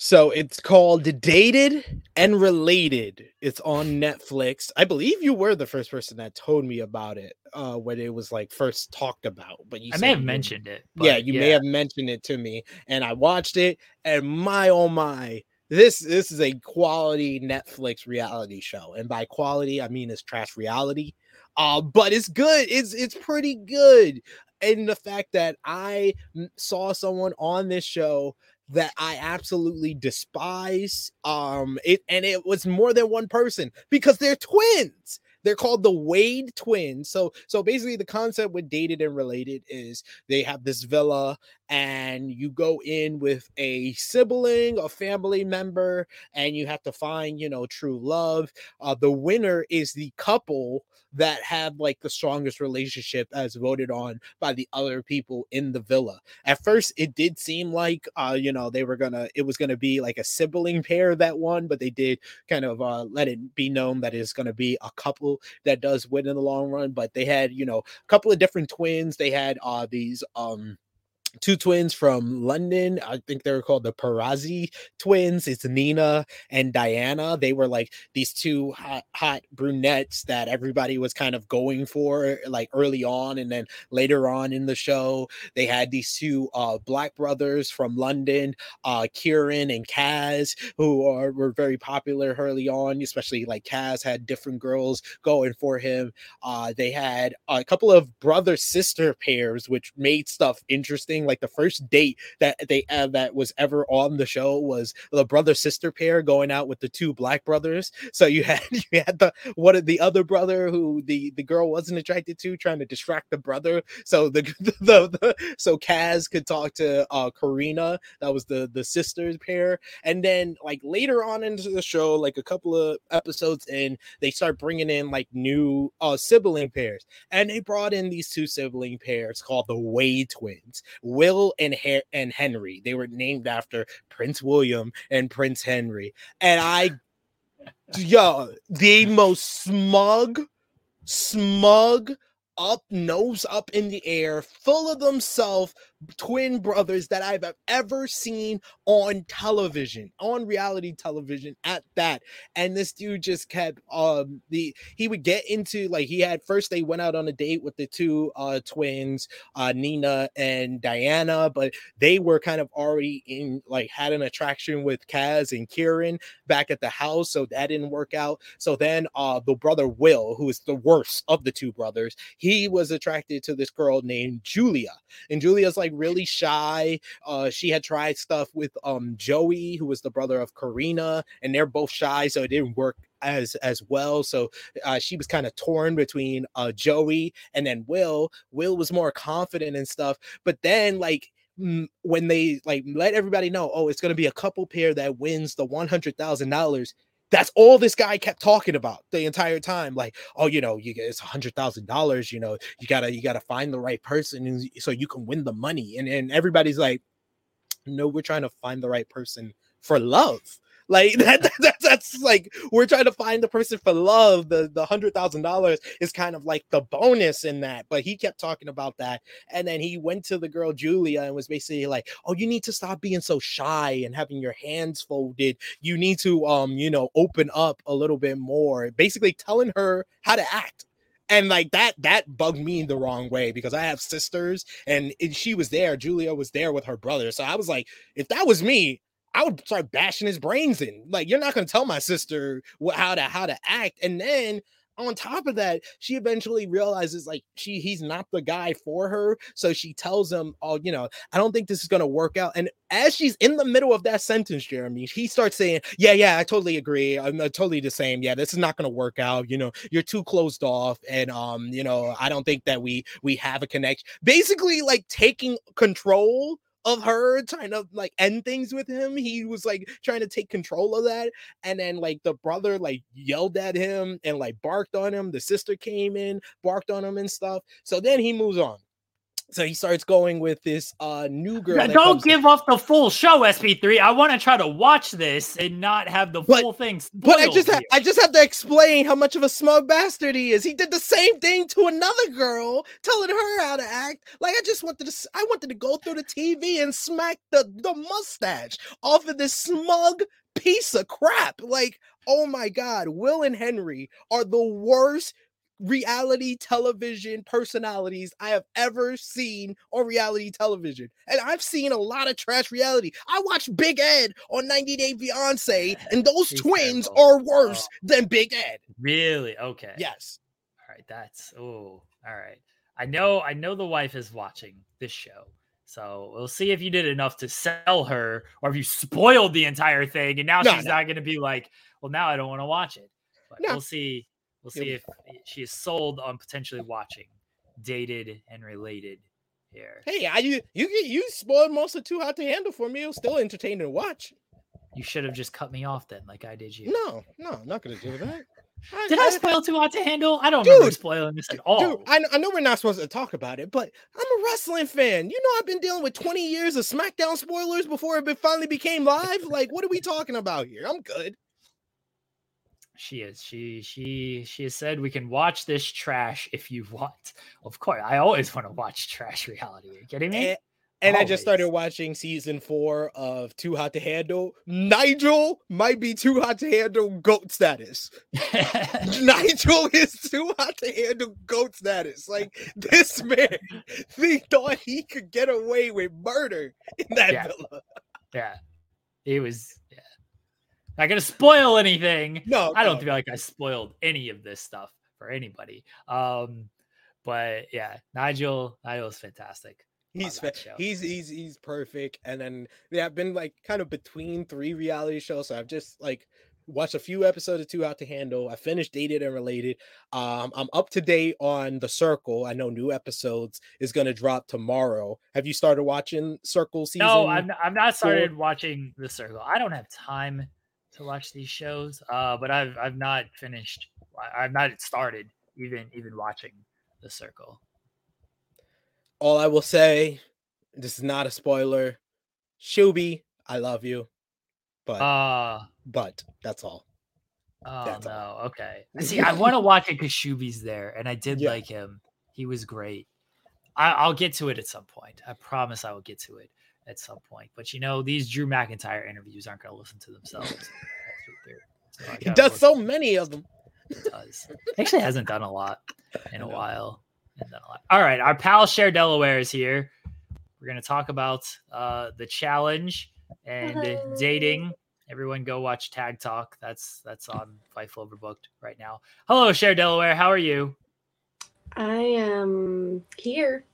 Speaker 3: So it's called Dated and Related. It's on Netflix. I believe you were the first person that told me about it uh, when it was like first talked about. But you
Speaker 2: I may have mentioned it.
Speaker 3: yeah, you yeah. may have mentioned it to me, and I watched it. And my oh my, this this is a quality Netflix reality show, and by quality I mean it's trash reality. Uh, but it's good. It's it's pretty good. And the fact that I saw someone on this show that I absolutely despise. Um, it and it was more than one person because they're twins. They're called the Wade twins. So so basically the concept with dated and related is they have this villa and you go in with a sibling, a family member, and you have to find, you know, true love. Uh, the winner is the couple that have like the strongest relationship as voted on by the other people in the villa. At first, it did seem like uh, you know, they were gonna it was gonna be like a sibling pair that won, but they did kind of uh let it be known that it's gonna be a couple that does win in the long run. But they had, you know, a couple of different twins. They had uh these um two twins from London. I think they were called the Perazzi twins. It's Nina and Diana. They were like these two hot, hot brunettes that everybody was kind of going for like early on. And then later on in the show, they had these two uh, black brothers from London, uh, Kieran and Kaz, who are were very popular early on, especially like Kaz had different girls going for him. Uh, they had a couple of brother sister pairs, which made stuff interesting like the first date that they uh, that was ever on the show was the brother sister pair going out with the two black brothers. So you [laughs] had you had the of the other brother who the the girl wasn't attracted to, trying to distract the brother. So [laughs] the the, the so Kaz could talk to uh Karina, that was the the sisters pair, and then like later on into the show, like a couple of episodes in, they start bringing in like new uh sibling pairs, and they brought in these two sibling pairs called the Wade twins Will and Her- and Henry. They were named after Prince William and Prince Henry. And I, yo, the most smug, smug up, nose up in the air, full of themselves, twin brothers that I've ever seen on television, on reality television at that. And this dude just kept um the he would get into like he had first they went out on a date with the two uh twins, uh Nina and Diana, but they were kind of already in like had an attraction with Kaz and Kieran back at the house, so that didn't work out. So then uh the brother Will, who is the worst of the two brothers, he was attracted to this girl named Julia. And Julia's like really shy. Uh, she had tried stuff with um Joey, who was the brother of Karina, and they're both shy, so it didn't work as as well. So uh, she was kind of torn between uh, Joey and then Will. Will was more confident and stuff, but then like when they like let everybody know, oh, it's gonna be a couple pair that wins the one hundred thousand dollars. That's all this guy kept talking about the entire time. Like, oh, you know, you get it's a hundred thousand dollars. You know, you gotta you gotta find the right person so you can win the money. And and everybody's like, no, we're trying to find the right person for love. Like [laughs] that, that, that's like we're trying to find the person for love. The the hundred thousand dollars is kind of like the bonus in that. But he kept talking about that, and then he went to the girl Julia and was basically like, "Oh, you need to stop being so shy and having your hands folded. You need to um, you know, open up a little bit more." Basically telling her how to act and like that that bugged me the wrong way because i have sisters and she was there julia was there with her brother so i was like if that was me I would start bashing his brains in. Like, you're not to tell my sister what, how to how to act. And then on top of that, she eventually realizes like she he's not the guy for her. So she tells him, "Oh, you know, I don't think this is to work out." And as she's in the middle of that sentence, Jeremy, he starts saying, "Yeah, yeah, I totally agree. I'm uh, totally the same. Yeah, this is not to work out. You know, you're too closed off, and um, you know, I don't think that we we have a connection." Basically, like taking control of her trying to like end things with him. He was like trying to take control of that. And then like the brother like yelled at him and like barked on him. The sister came in, barked on him and stuff. So then he moves on. So he starts going with this uh new girl.
Speaker 2: don't give up the full show, SP3. I want to try to watch this and not have the
Speaker 3: but,
Speaker 2: full thing.
Speaker 3: But I just ha- I just have to explain how much of a smug bastard he is. He did the same thing to another girl, telling her how to act. Like I just wanted to I wanted to go through the TV and smack the the mustache off of this smug piece of crap. Like, oh my god, Will and Henry are the worst reality television personalities I have ever seen on reality television. And I've seen a lot of trash reality. I watched Big Ed on 90 Day Fiance, and those He's twins terrible. are worse oh. than Big Ed.
Speaker 2: Really? Okay.
Speaker 3: Yes.
Speaker 2: All right. That's oh, all right. I know I know the wife is watching this show. So we'll see if you did enough to sell her or if you spoiled the entire thing and now no, she's no. not gonna be like, well, now I don't want to watch it. But no. we'll see We'll see if she is sold on potentially watching, dated and related here.
Speaker 3: Hey, I you you you spoiled most of Too Hot to Handle for me. It was still entertaining to watch.
Speaker 2: You should have just cut me off then, like I did you.
Speaker 3: No, no, I'm not gonna do that.
Speaker 2: I, did I, I spoil Too Hot to Handle? I don't dude, remember spoiling this at all. Dude,
Speaker 3: I, I know we're not supposed to talk about it, but I'm a wrestling fan. You know, I've been dealing with 20 years of SmackDown spoilers before it finally became live. like, what are we talking about here? I'm good.
Speaker 2: She is. She she she has said we can watch this trash if you [laughs] want. Of course, I always want to watch trash reality. Are you kidding me?
Speaker 3: And, and I just started watching season four of Too Hot to Handle. Nigel might be too hot to handle goat status. [laughs] Nigel is too hot to handle goat status. Like this man, he thought he could get away with murder in that
Speaker 2: yeah.
Speaker 3: villa.
Speaker 2: Yeah, he was. Yeah not gonna spoil anything.
Speaker 3: No,
Speaker 2: I don't no. feel like I spoiled any of this stuff for anybody. Um, but yeah, Nigel, Nigel's fantastic.
Speaker 3: He's fa- he's he's he's perfect. And then yeah, I've been like kind of between three reality shows. So I've just like watched a few episodes of Too Hot to Handle. I finished Dated and Related. Um, I'm up to date on The Circle. I know new episodes is going to drop tomorrow. Have you started watching Circle season?
Speaker 2: No, I'm I've not started four? watching The Circle. I don't have time to watch these shows. Uh, but I've I've not finished. I've not started even even watching The Circle.
Speaker 3: All I will say this is not a spoiler. Shuby, I love you, but uh, but that's all.
Speaker 2: Oh that's no, all. okay. [laughs] See, I want to watch it because Shuby's there, and I did yeah. like him. He was great. I, will get to it at some point. I promise I will get to it at some point. But you know, these Drew McIntyre interviews aren't going to listen to themselves. [laughs]
Speaker 3: so he does so many of them.
Speaker 2: He does. He actually hasn't done a lot [laughs] in a while. All right, our pal Cher Delaware is here. We're going to talk about uh, the challenge and Hello. dating. Everyone, go watch Tag Talk. That's that's on Fightful Overbooked right now. Hello, Cher Delaware. How are you?
Speaker 4: I am here.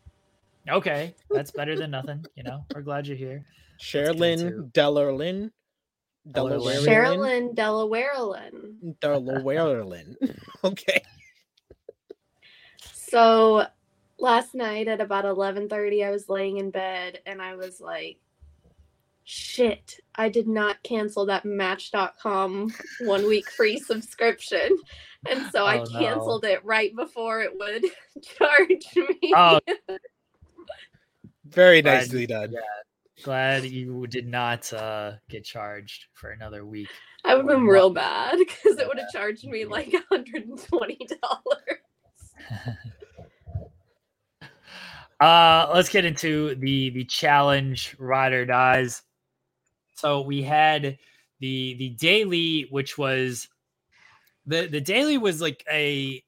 Speaker 2: Okay, that's better than nothing. You know, we're glad you're here.
Speaker 3: Sherilyn Delaware.
Speaker 4: Delaware. Sherilyn Delaware.
Speaker 3: Delaware. [laughs] okay.
Speaker 4: So last night at about 11:30 I was laying in bed and I was like shit, I did not cancel that match.com 1 week free subscription. And so oh, I canceled no. it right before it would [laughs] charge me. Oh. [laughs]
Speaker 3: Very nicely done.
Speaker 2: Yeah. Glad you did not uh, get charged for another week.
Speaker 4: I would have been real bad because it would have charged me like $120. [laughs]
Speaker 2: Uh, let's get into the the challenge Ride or Dies. So we had the the daily, which was the the daily was like a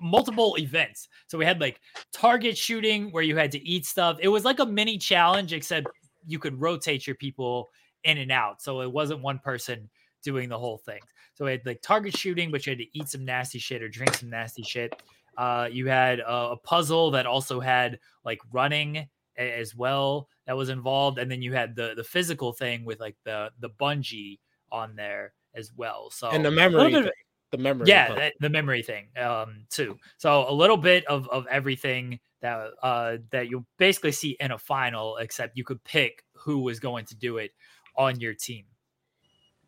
Speaker 2: multiple events. So we had like target shooting where you had to eat stuff. It was like a mini challenge, except you could rotate your people in and out. So it wasn't one person doing the whole thing. So we had like target shooting, but you had to eat some nasty shit or drink some nasty shit. Uh, you had a, a, puzzle that also had like running as well that was involved, and then you had the the physical thing with like the the bungee on there as well. So
Speaker 3: and the memory, the memory,
Speaker 2: yeah, that, the memory thing um, too. So a little bit of of everything that uh, that you basically see in a final, except you could pick who was going to do it on your team.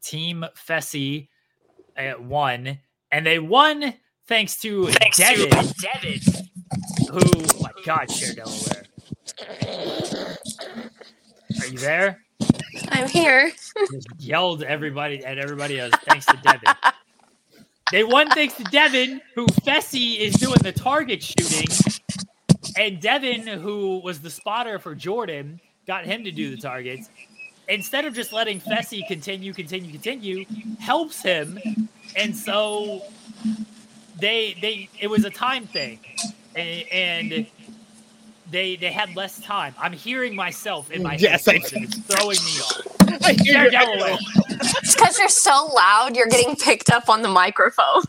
Speaker 2: Team Fessy at one, and they won thanks to thanks Devin, to Devin, who, oh my God, Cher Delaware. Are you there?
Speaker 4: I'm here.
Speaker 2: yelled everybody at everybody else thanks to Devin. [laughs] they won thanks to Devin, who Fessy is doing the target shooting, and Devin, who was the spotter for Jordan, got him to do the targets. Instead of just letting Fessy continue, continue, continue, helps him, and so they they it was a time thing, and, and they they had less time. I'm hearing myself in my yes, I and it's throwing me off. [laughs] I hear [laughs]
Speaker 4: It's because you're so loud. You're getting picked up on the microphone.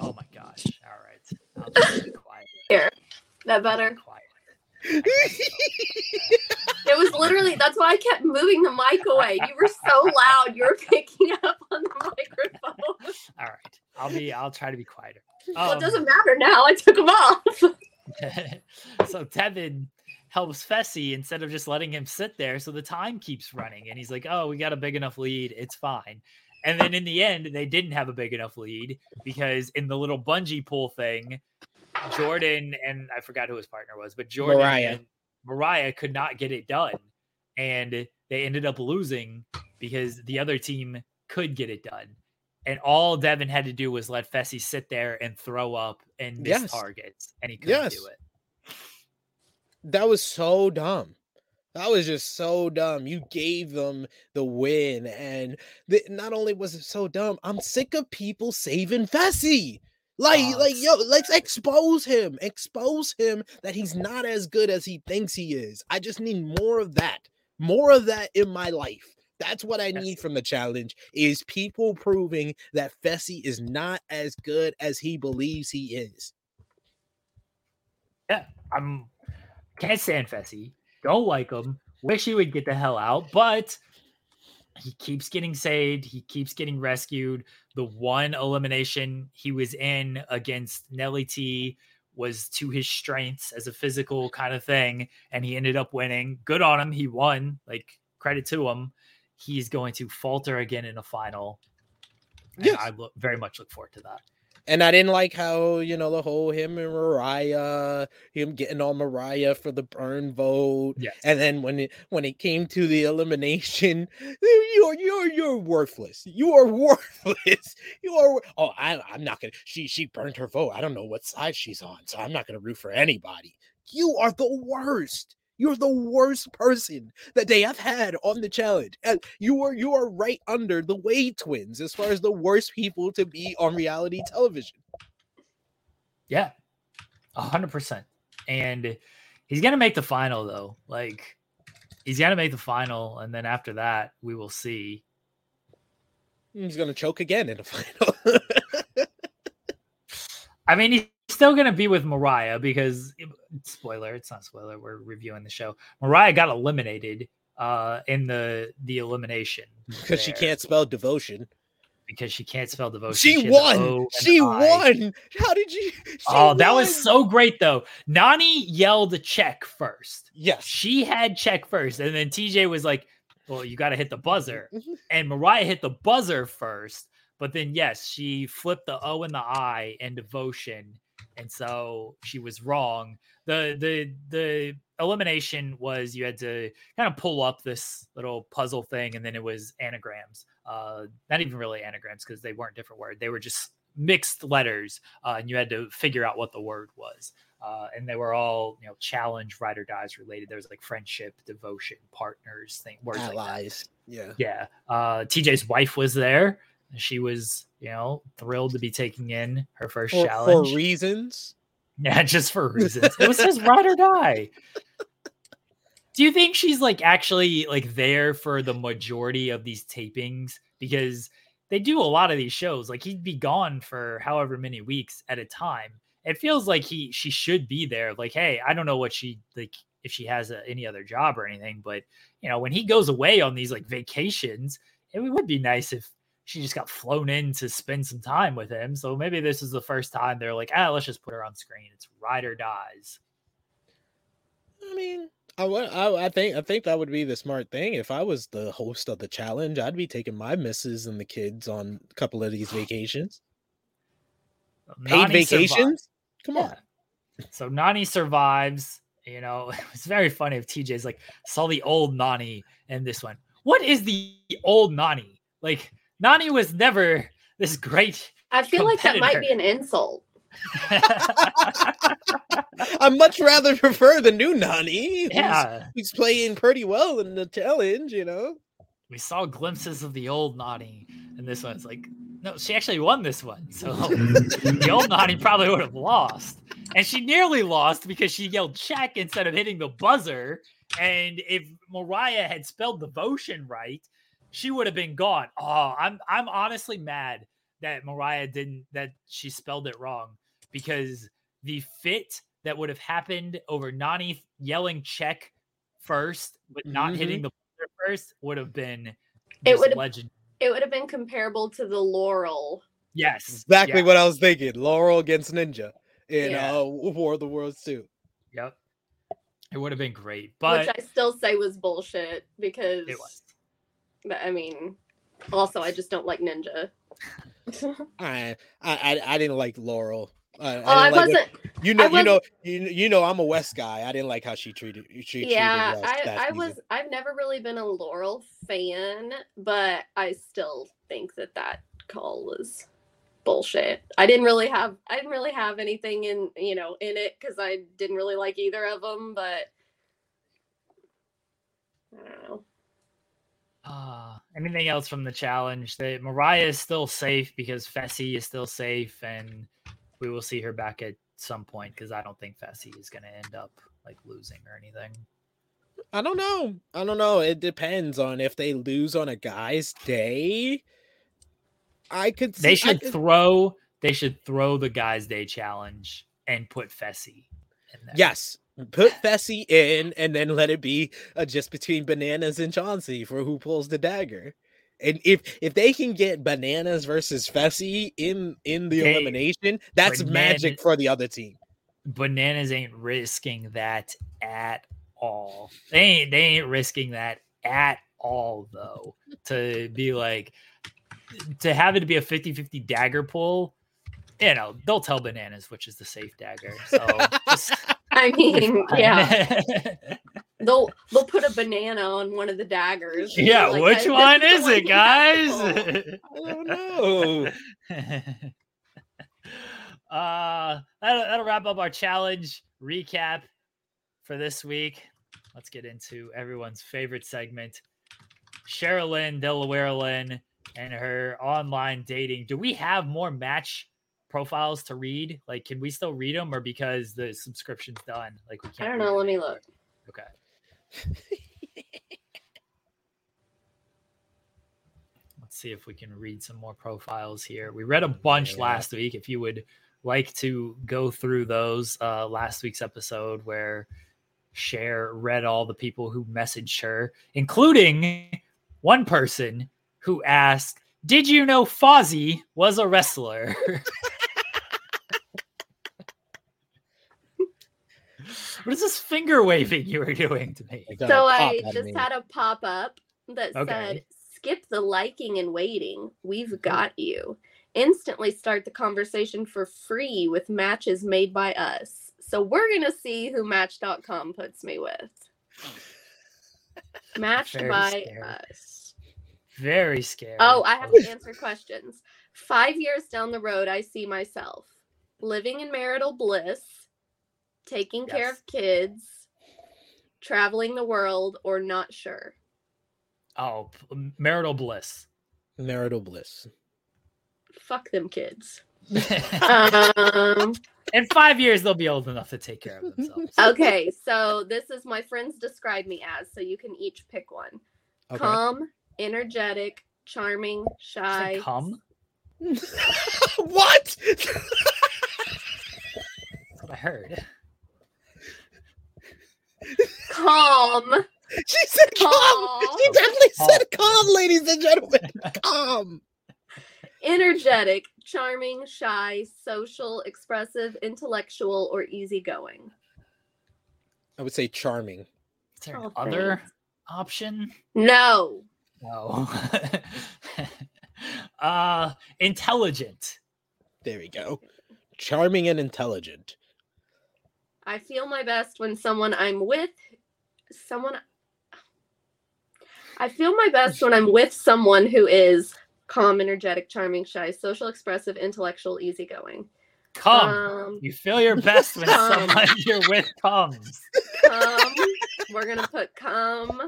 Speaker 2: Oh my gosh! All right, I'll be quiet.
Speaker 4: Here, that better. [laughs] it was literally that's why I kept moving the mic away. You were so loud, you were picking up on the microphone.
Speaker 2: All right, I'll be. I'll try to be quieter.
Speaker 4: Well, it doesn't um, matter now. I took them off. [laughs]
Speaker 2: so Devin helps Fessy instead of just letting him sit there. So the time keeps running. And he's like, oh, we got a big enough lead. It's fine. And then in the end, they didn't have a big enough lead because in the little bungee pull thing, Jordan and I forgot who his partner was, but Jordan Mariah. and Mariah could not get it done. And they ended up losing because the other team could get it done and all Devin had to do was let Fessy sit there and throw up and miss yes. targets, and he couldn't yes. do it.
Speaker 3: That was so dumb. That was just so dumb. You gave them the win, and the, not only was it so dumb, I'm sick of people saving Fessy. Like, oh, like, yo, let's expose him. Expose him that he's not as good as he thinks he is. I just need more of that. More of that in my life. That's what I need from the challenge is people proving that Fessy is not as good as he believes he is.
Speaker 2: Yeah, I'm can't stand Fessy. Don't like him. Wish he would get the hell out, but he keeps getting saved. He keeps getting rescued. The one elimination he was in against Nelly T was to his strengths as a physical kind of thing, and he ended up winning. Good on him. He won. Like credit to him he's going to falter again in a final. Yes. I look, very much look forward to that.
Speaker 3: And I didn't like how, you know, the whole him and Mariah, him getting on Mariah for the burn vote.
Speaker 2: Yes.
Speaker 3: And then when it when it came to the elimination, [laughs] you're you're you're worthless. You are [laughs] worthless. You are oh I I'm not gonna she she burned her vote. I don't know what side she's on, so I'm not gonna root for anybody. You are the worst. You're the worst person that they have had on the challenge. And you are you are right under the Wade twins as far as the worst people to be on reality television.
Speaker 2: Yeah. A hundred percent. And he's gonna make the final though. Like he's gonna make the final, and then after that, we will see.
Speaker 3: He's gonna choke again in the [laughs] final.
Speaker 2: I mean, he's still going to be with Mariah because spoiler, it's not spoiler. We're reviewing the show. Mariah got eliminated uh in the the elimination
Speaker 3: because she can't spell devotion.
Speaker 2: Because she can't spell devotion.
Speaker 3: She, she won. She won. How did you?
Speaker 2: oh, won. that was so great though. Nany yelled a check first.
Speaker 3: Yes.
Speaker 2: She had check first. And then TJ was like, Well, you got to hit the buzzer. Mm-hmm. and Mariah hit the buzzer first. But then, yes, she flipped the O and the I in devotion and so she was wrong. The the the elimination was you had to kind of pull up this little puzzle thing, and then it was anagrams. Uh, not even really anagrams because they weren't different words; they were just mixed letters, uh, and you had to figure out what the word was. Uh, and they were all you know challenge ride or dies related. There was like friendship, devotion, partners, thing words
Speaker 3: allies.
Speaker 2: Like
Speaker 3: yeah,
Speaker 2: yeah. Uh, TJ's wife was there. She was, you know, thrilled to be taking in her first
Speaker 3: for,
Speaker 2: challenge
Speaker 3: for reasons. [laughs]
Speaker 2: Yeah, just for reasons. it was his ride or die. Do you think she's like actually like there for the majority of these tapings? Because they do a lot of these shows. Like he'd be gone for however many weeks at a time. It feels like he she should be there. Like, hey, I don't know what she like if she has a, any other job or anything, but you know, when he goes away on these like vacations, it would be nice if she just got flown in to spend some time with him. So maybe this is the first time they're like, ah, let's just put her on screen. It's ride or dies.
Speaker 3: I mean, I, I, I think I think that would be the smart thing. If I was the host of the challenge, I'd be taking my misses and the kids on a couple of these [gasps] vacations. Paid vacations? Survives. Come on.
Speaker 2: Yeah. So Nany survives. You know, [laughs] it's very funny if TJ's like saw the old Nany and this one. What is the old Nany? Like Nany was never this great.
Speaker 4: I feel like that might be an insult. [laughs]
Speaker 3: I much rather prefer the new Nany.
Speaker 2: Yeah,
Speaker 3: he's playing pretty well in the challenge. You know,
Speaker 2: we saw glimpses of the old Nany and this one's like, no, she actually won this one. So [laughs] the old Nany probably would have lost, and she nearly lost because she yelled check instead of hitting the buzzer. And if Mariah had spelled devotion right, she would have been gone. Oh, I'm I'm honestly mad that Mariah didn't that she spelled it wrong because the fit that would have happened over Nany yelling check first but not mm-hmm. hitting the first would have been
Speaker 4: it would legend. It would have been comparable to the Laurel.
Speaker 2: Yes,
Speaker 3: exactly yeah. what I was thinking. Laurel against Ninja in yeah. uh, War of the Worlds too.
Speaker 2: Yep, it would have been great, but
Speaker 4: which I still say was bullshit because it was. But I mean, also I just don't like Ninja. [laughs]
Speaker 3: I, I I didn't like Laurel.
Speaker 4: I, oh, I, I like wasn't.
Speaker 3: you know, was, you know, you, you know, I'm a Wes guy. I didn't like how she treated. She
Speaker 4: yeah, treated I, I was. I've never really been a Laurel fan, but I still think that that call was bullshit. I didn't really have. I didn't really have anything in you know in it because I didn't really like either of them. But I don't know.
Speaker 2: Uh, anything else from the challenge? That Mariah is still safe because Fessy is still safe, and we will see her back at some point because I don't think Fessy is going to end up like losing or anything.
Speaker 3: I don't know. I don't know. It depends on if they lose on a guy's day. I could.
Speaker 2: See, they should could... throw. They should throw the guys' day challenge and put Fessy.
Speaker 3: Yes, put Fessy in and then let it be uh, just between bananas and Chauncey for who pulls the dagger. And if if they can get bananas versus Fessy in in the they, elimination, that's bananas, magic for the other team.
Speaker 2: Bananas ain't risking that at all. They ain't they ain't risking that at all though. to be like to have it to be a 50-50 dagger pull you know, they'll tell bananas which is the safe dagger. So just, [laughs] [laughs]
Speaker 4: I mean, yeah. [laughs] they'll they'll put a banana on one of the daggers.
Speaker 2: Yeah, like, which one is it, guys? I
Speaker 3: don't know.
Speaker 2: uh that'll, that'll wrap up our challenge recap for this week. Let's get into everyone's favorite segment. Sherilyn Delaware Lynn and her online dating. Do we have more match profiles to read? Like, can we still read them, or because the subscription's done, like we can't?
Speaker 4: I don't know. Let me look.
Speaker 2: Okay. [laughs] Let's see if we can read some more profiles here. We read a bunch yeah. last week. If you would like to go through those, uh, last week's episode where Cher read all the people who messaged her, including one person who asked, Did you know Fozzy was a wrestler? [laughs] what is this finger waving you were doing to me?
Speaker 4: So I just me. had a pop up that okay. said, Skip the liking and waiting. We've mm-hmm. got you. Instantly start the conversation for free with matches made by us. So we're going to see who Match.com puts me with. [laughs] Matched Very by scary. us.
Speaker 2: Very scary.
Speaker 4: Oh, I have to [laughs] answer questions. Five years down the road, I see myself living in marital bliss, taking yes. care of kids, traveling the world, or not sure.
Speaker 2: Oh, marital bliss.
Speaker 3: Marital bliss.
Speaker 4: Fuck them kids. [laughs] um,
Speaker 2: in five years, they'll be old enough to take care of themselves. [laughs]
Speaker 4: Okay, so this is my friends describe me as, so you can each pick one. Okay. Calm, energetic, charming, shy.
Speaker 2: Calm. [laughs]
Speaker 3: what?
Speaker 2: That's what I heard.
Speaker 4: Calm.
Speaker 3: She said calm. calm. She definitely calm. said calm, ladies and gentlemen. Calm
Speaker 4: energetic, charming, shy, social, expressive, intellectual, or easygoing?
Speaker 3: I would say charming.
Speaker 2: Is there oh, other thanks. option?
Speaker 4: No.
Speaker 2: No. [laughs] uh intelligent.
Speaker 3: There we go. Charming and intelligent.
Speaker 4: I feel my best when someone I'm with someone I feel my best when I'm with someone who is calm, energetic, charming, shy, social, expressive, intellectual, easygoing.
Speaker 2: Come. Um, you feel your best when [laughs] someone [laughs] you're with comes.
Speaker 4: Come. We're gonna put come.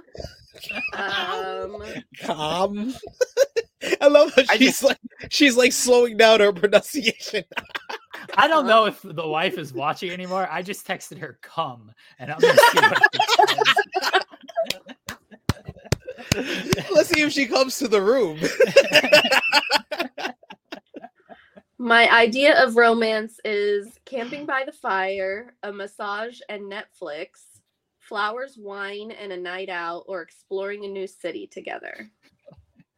Speaker 4: Um,
Speaker 3: calm. [laughs] I love how she's just, like she's like slowing down her pronunciation.
Speaker 2: I don't uh-huh. know if the wife is watching anymore. I just texted her come and I'm gonna see what
Speaker 3: Let's see if she comes to the room.
Speaker 4: My idea of romance is camping by the fire, a massage and Netflix, flowers, wine, and a night out, or exploring a new city together.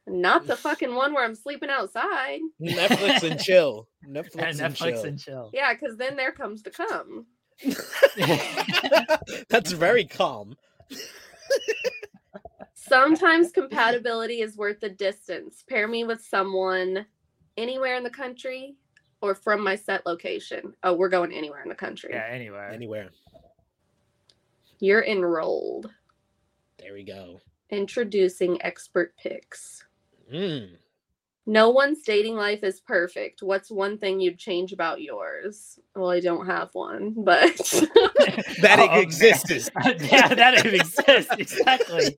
Speaker 4: Not the [laughs] fucking one where I'm sleeping outside.
Speaker 3: Netflix and chill. Netflix, and, Netflix chill.
Speaker 2: and chill.
Speaker 4: Yeah, because then there comes to come. [laughs]
Speaker 3: That's very calm.
Speaker 4: Sometimes compatibility is worth the distance. Pair me with someone anywhere in the country or from my set location. Oh, we're going anywhere in the country.
Speaker 2: Yeah, anywhere.
Speaker 3: Anywhere.
Speaker 4: You're enrolled.
Speaker 3: There we go.
Speaker 4: Introducing expert picks.
Speaker 3: Mm.
Speaker 4: No one's dating life is perfect. What's one thing you'd change about yours? Well, I don't have one, but [laughs]
Speaker 3: that it oh, exists. [laughs]
Speaker 2: yeah, that it exists. Exactly.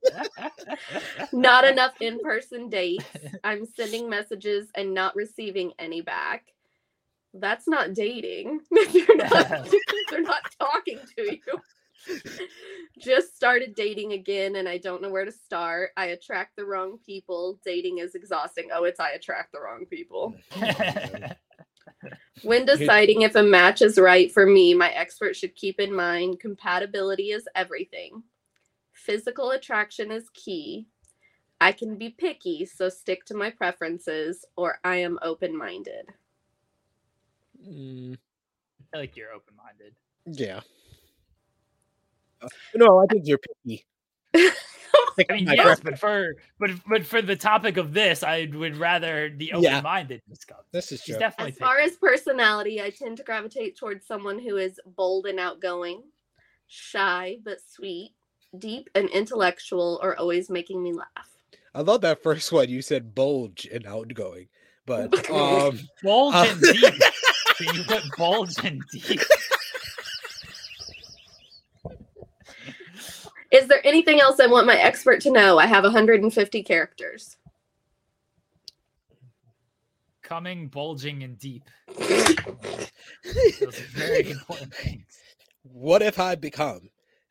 Speaker 2: [laughs]
Speaker 4: not enough in-person dates. I'm sending messages and not receiving any back. That's not dating. they're, not, they're not talking to you. [laughs] Just started dating again and I don't know where to start. I attract the wrong people. Dating is exhausting. Oh, it's I attract the wrong people. [laughs] when deciding if a match is right for me, my expert should keep in mind compatibility is everything. Physical attraction is key. I can be picky, so stick to my preferences, or I am open minded.
Speaker 3: Mm.
Speaker 2: I feel like you're open minded.
Speaker 3: Yeah. No, I think you're picky. [laughs]
Speaker 2: I mean, yes, but for but but for the topic of this, I would rather the open-minded yeah. discuss.
Speaker 3: This is true.
Speaker 4: definitely as far as personality, I tend to gravitate towards someone who is bold and outgoing, shy but sweet, deep and intellectual, or always making me laugh.
Speaker 3: I love that first one. You said bulge and outgoing, but [laughs] um,
Speaker 2: bulge uh, and deep. [laughs] you put bulge and deep.
Speaker 4: Is there anything else I want my expert to know? I have 150 characters.
Speaker 2: Coming, bulging, and deep. Those are [laughs] very important things.
Speaker 3: What if I become?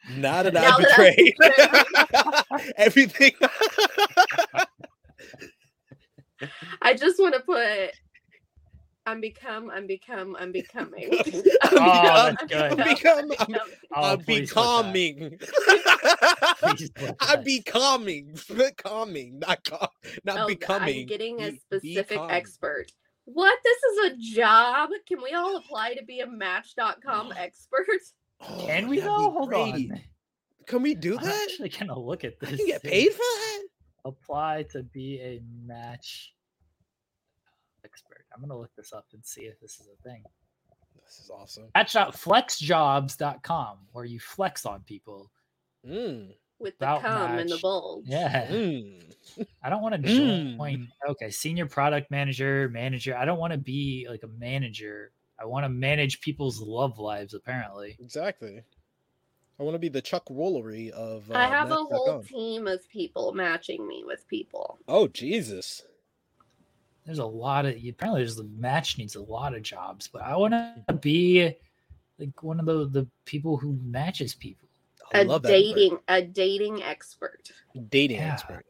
Speaker 3: [laughs] Now that I betrayed [laughs] everything.
Speaker 4: I just want to put I'm become, I'm become, I'm becoming. [laughs] [laughs] I'm
Speaker 2: oh, that's good.
Speaker 3: I'm become, I'm, oh, I'm becoming. I'm becoming, becoming, not com- not oh, becoming.
Speaker 4: I'm getting a specific become. expert. What? This is a job? Can we all apply to be a Match.com [gasps] expert?
Speaker 2: Oh, Can we though? Hold on.
Speaker 3: Can we do that? I'm
Speaker 2: actually gonna look at this.
Speaker 3: You get paid for that?
Speaker 2: Apply to be a match expert. I'm gonna look this up and see if this is a thing.
Speaker 3: This is awesome.
Speaker 2: Match.flexjobs.com, where you flex on people.
Speaker 3: Mm.
Speaker 4: With the cum match. and the bulge.
Speaker 2: Yeah. Mm. [laughs] I don't want to join. Mm. Okay, senior product manager, manager. I don't want to be like a manager. I want to manage people's love lives. Apparently.
Speaker 3: Exactly. I want to be the Chuck Woolery of.
Speaker 4: Uh, I have a whole team of people matching me with people.
Speaker 3: Oh Jesus!
Speaker 2: There's a lot of apparently there's the match needs a lot of jobs, but I want to be like one of the the people who matches people.
Speaker 4: I a dating a dating expert.
Speaker 3: Dating yeah. expert.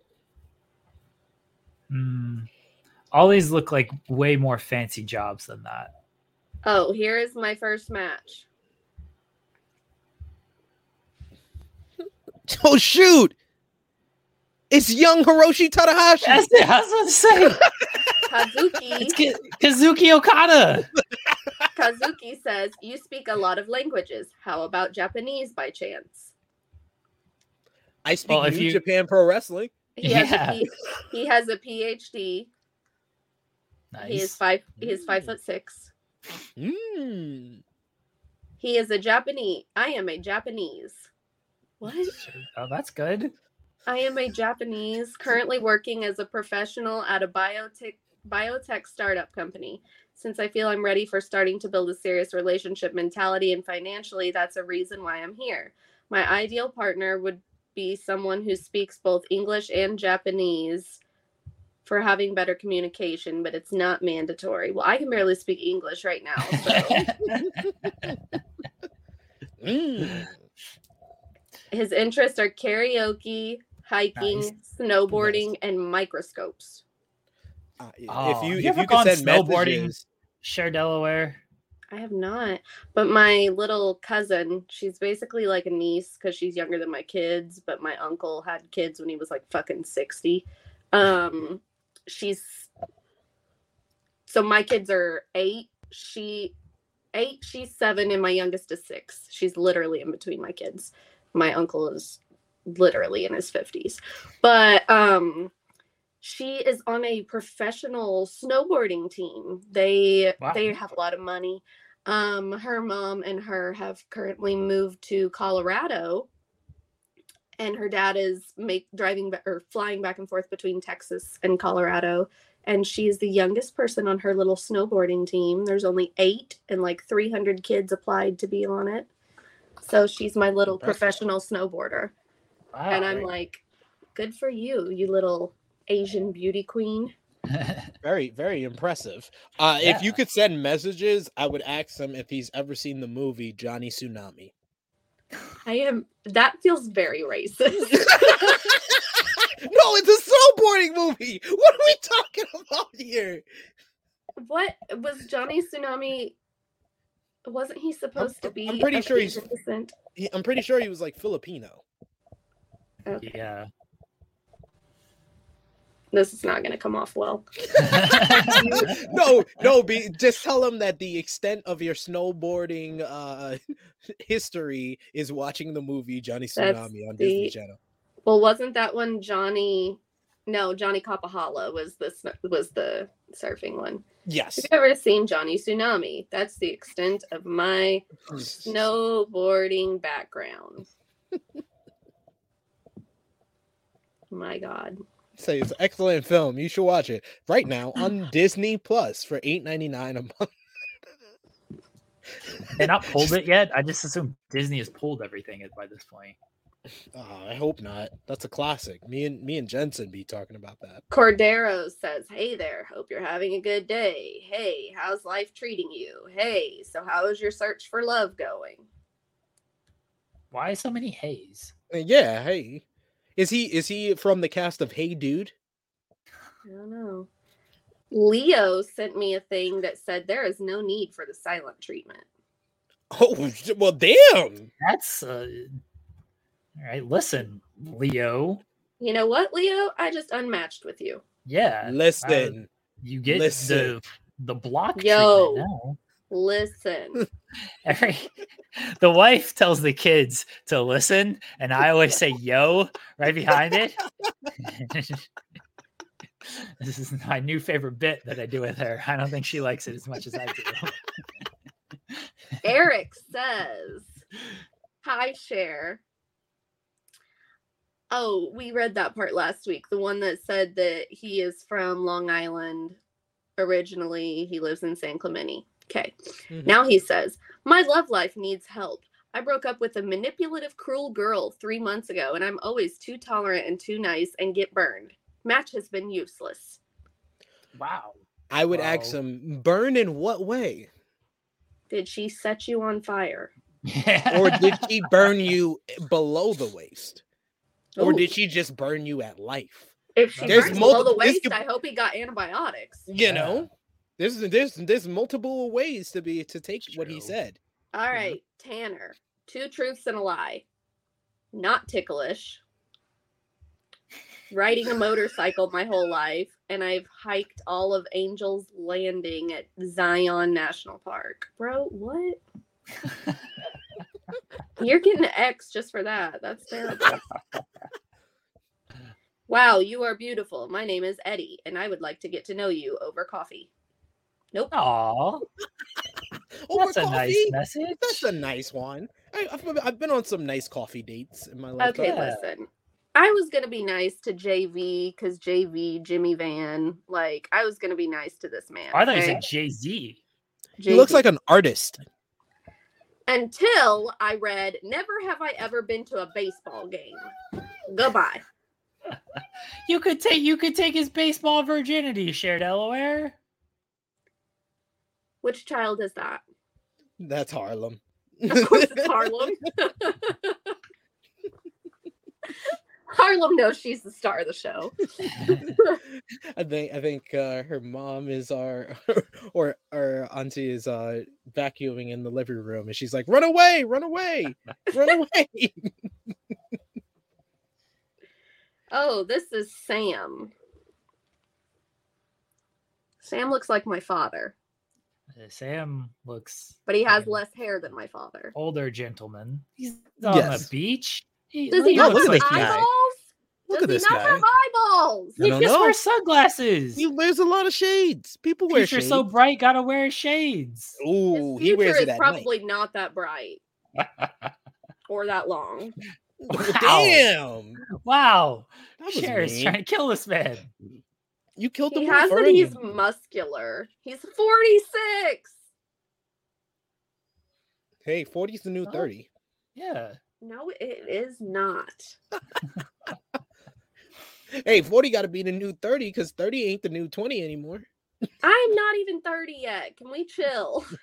Speaker 2: Mm. All these look like way more fancy jobs than that.
Speaker 4: Oh, here is my first match. [laughs]
Speaker 3: oh shoot! It's young Hiroshi Tanahashi.
Speaker 2: That's it. I was about to say. [laughs]
Speaker 4: Kazuki.
Speaker 2: It's Kazuki Okada.
Speaker 4: Kazuki says, You speak a lot of languages. How about Japanese by chance?
Speaker 3: I speak well, New you... Japan Pro Wrestling.
Speaker 4: He has, yeah. a, he has a PhD. Nice. He is five. He is five foot six.
Speaker 3: Mm.
Speaker 4: He is a Japanese. I am a Japanese. What?
Speaker 2: Oh, that's good.
Speaker 4: I am a Japanese, currently working as a professional at a biotech biotech startup company. Since I feel I'm ready for starting to build a serious relationship mentality and financially, that's a reason why I'm here. My ideal partner would be someone who speaks both English and Japanese for having better communication, but it's not mandatory. Well, I can barely speak English right now. So. mm. [laughs] His interests are karaoke, hiking, nice. snowboarding, nice. and microscopes.
Speaker 3: Uh, oh, if you, you if you could send snowboarding, messages...
Speaker 2: Cher Delaware.
Speaker 4: I have not, but my little cousin, she's basically like a niece because she's younger than my kids. But my uncle had kids when he was like fucking sixty. Um, she's so my kids are eight. She eight, she's seven, and my youngest is six. She's literally in between my kids. My uncle is literally in his 50s. But um she is on a professional snowboarding team. They wow. they have a lot of money. Um her mom and her have currently moved to Colorado and her dad is make driving or flying back and forth between Texas and Colorado and she is the youngest person on her little snowboarding team. There's only 8 and like 300 kids applied to be on it. So she's my little professional snowboarder. Wow, and I'm like, good for you, you little Asian beauty queen. [laughs]
Speaker 3: very, very impressive. Uh, yeah. If you could send messages, I would ask him if he's ever seen the movie Johnny Tsunami.
Speaker 4: I am. That feels very racist. [laughs] no,
Speaker 3: it's a snowboarding movie. What are we talking about here?
Speaker 4: What was Johnny Tsunami? Wasn't he supposed I'm, to be?
Speaker 3: I'm pretty sure he's. He, I'm pretty sure he was like Filipino.
Speaker 2: Okay. Yeah.
Speaker 4: This is not going to come off well. [laughs]
Speaker 3: no, no, be just tell them that the extent of your snowboarding uh [laughs] history is watching the movie Johnny Tsunami That's on the, Disney Channel.
Speaker 4: Well, wasn't that one Johnny? No, Johnny Kapahala was the was the surfing one.
Speaker 3: Yes.
Speaker 4: Have you ever seen Johnny Tsunami? That's the extent of my snowboarding background. [laughs] my God.
Speaker 3: Say it's an excellent film. You should watch it right [laughs] now on Disney Plus for eight ninety nine a month.
Speaker 2: They not [laughs] pulled it yet. I just assume Disney has pulled everything by this point.
Speaker 3: Oh, I hope not. That's a classic. Me and me and Jensen be talking about that.
Speaker 4: Cordero says, "Hey there. Hope you're having a good day. Hey, how's life treating you? Hey, so how is your search for love going?"
Speaker 2: Why so many hays?
Speaker 3: Uh, yeah, hey. Is he is he from the cast of Hey Dude?
Speaker 4: I don't know. Leo sent me a thing that said there is no need for the silent treatment.
Speaker 3: Oh well, damn.
Speaker 2: That's uh, all right. Listen, Leo.
Speaker 4: You know what, Leo? I just unmatched with you.
Speaker 2: Yeah.
Speaker 3: Listen.
Speaker 2: Uh, you get
Speaker 3: listen.
Speaker 2: the the block.
Speaker 4: Yo.
Speaker 2: now.
Speaker 4: Listen. [laughs]
Speaker 2: Every [laughs] the wife tells the kids to listen, and I always say "yo" right behind it. [laughs] this is my new favorite bit that I do with her. I don't think she likes it as much as I do.
Speaker 4: Eric says, Hi, Cher. Oh, we read that part last week. The one that said that he is from Long Island originally. He lives in San Clemente. Okay.
Speaker 3: Mhm.
Speaker 4: Now he says, My love life needs help. I broke up with a manipulative, cruel girl three months ago, and I'm always too tolerant and too nice and get burned. Match has been useless.
Speaker 2: wow.
Speaker 3: I would
Speaker 2: Wow.
Speaker 3: ask him, burn in what way?
Speaker 4: Did she set you on fire?
Speaker 3: Or did she [laughs] burn you below the waist? Or did she just burn you at life?
Speaker 4: If she
Speaker 3: There's
Speaker 4: burns below the waist,
Speaker 3: could-
Speaker 4: I hope he got antibiotics.
Speaker 3: You
Speaker 2: Yeah.
Speaker 3: know? There's there's there's multiple ways to be to take
Speaker 2: It's
Speaker 3: what he said.
Speaker 4: All mm-hmm. right, Tanner. Two truths and a lie. Not ticklish. Riding a motorcycle my whole life, and I've hiked all of Angel's Landing at Zion National Park. Bro, what? [laughs] You're getting an X just for that. That's terrible. wow, you are beautiful. My name is Eddie, and I would like to get to know you over coffee. Nope.
Speaker 2: Aw, oh,
Speaker 3: Over
Speaker 2: that's a nice message.
Speaker 3: That's a nice one. I, I've, I've been on some nice coffee dates in my life.
Speaker 4: Okay,
Speaker 2: Yeah.
Speaker 4: listen. I was gonna be nice to JV because JV Jimmy Van. Like I was gonna be nice to this man.
Speaker 2: I thought you
Speaker 4: okay?
Speaker 2: said Jay Z.
Speaker 3: He looks like an artist.
Speaker 4: until I read Never have I ever been to a baseball game. Goodbye. [laughs]
Speaker 2: You could take you could take his baseball virginity, Cher Delaware.
Speaker 4: Which child is that?
Speaker 3: That's Harlem.
Speaker 4: Of course it's Harlem. [laughs] Harlem knows she's the star of the show.
Speaker 3: I think I think uh, her mom is our [laughs] or our auntie is uh vacuuming in the living room and she's like, run away, run away, run away. [laughs]
Speaker 4: Oh, this is Sam. Sam looks like my father,
Speaker 2: Uh, Sam looks
Speaker 4: but he has
Speaker 2: Okay.
Speaker 4: less hair than my father.
Speaker 2: older gentleman. He's on
Speaker 3: Yes.
Speaker 2: the beach. He,
Speaker 4: Does he
Speaker 3: No,
Speaker 4: not
Speaker 3: look
Speaker 4: have
Speaker 3: at
Speaker 2: looks
Speaker 3: this
Speaker 2: like
Speaker 3: guy.
Speaker 4: eyeballs?
Speaker 3: Look
Speaker 4: Does
Speaker 3: at
Speaker 4: he
Speaker 3: this
Speaker 4: not
Speaker 3: guy.
Speaker 4: have eyeballs?
Speaker 2: He just
Speaker 3: know.
Speaker 2: wears sunglasses.
Speaker 3: He wears a lot of shades. People wear
Speaker 2: Future
Speaker 3: shades.
Speaker 2: so bright, gotta wear shades.
Speaker 3: Ooh,
Speaker 4: His
Speaker 3: he wears
Speaker 4: future
Speaker 3: it
Speaker 4: is
Speaker 3: at
Speaker 4: probably not that bright [laughs] or that long.
Speaker 2: Wow.
Speaker 3: Damn,
Speaker 2: wow,
Speaker 3: that was
Speaker 2: Cher is trying to kill this man.
Speaker 3: You killed
Speaker 4: He
Speaker 3: him.
Speaker 4: has
Speaker 3: with
Speaker 4: that he's muscular. He's 46.
Speaker 3: Hey, 40's the new
Speaker 2: Oh.
Speaker 3: 30.
Speaker 2: Yeah,
Speaker 4: No, it is not. [laughs]
Speaker 3: Hey, 40 got to be the new 30 because 30 ain't the new 20 anymore.
Speaker 4: I'm not even 30 yet. Can we chill? [laughs]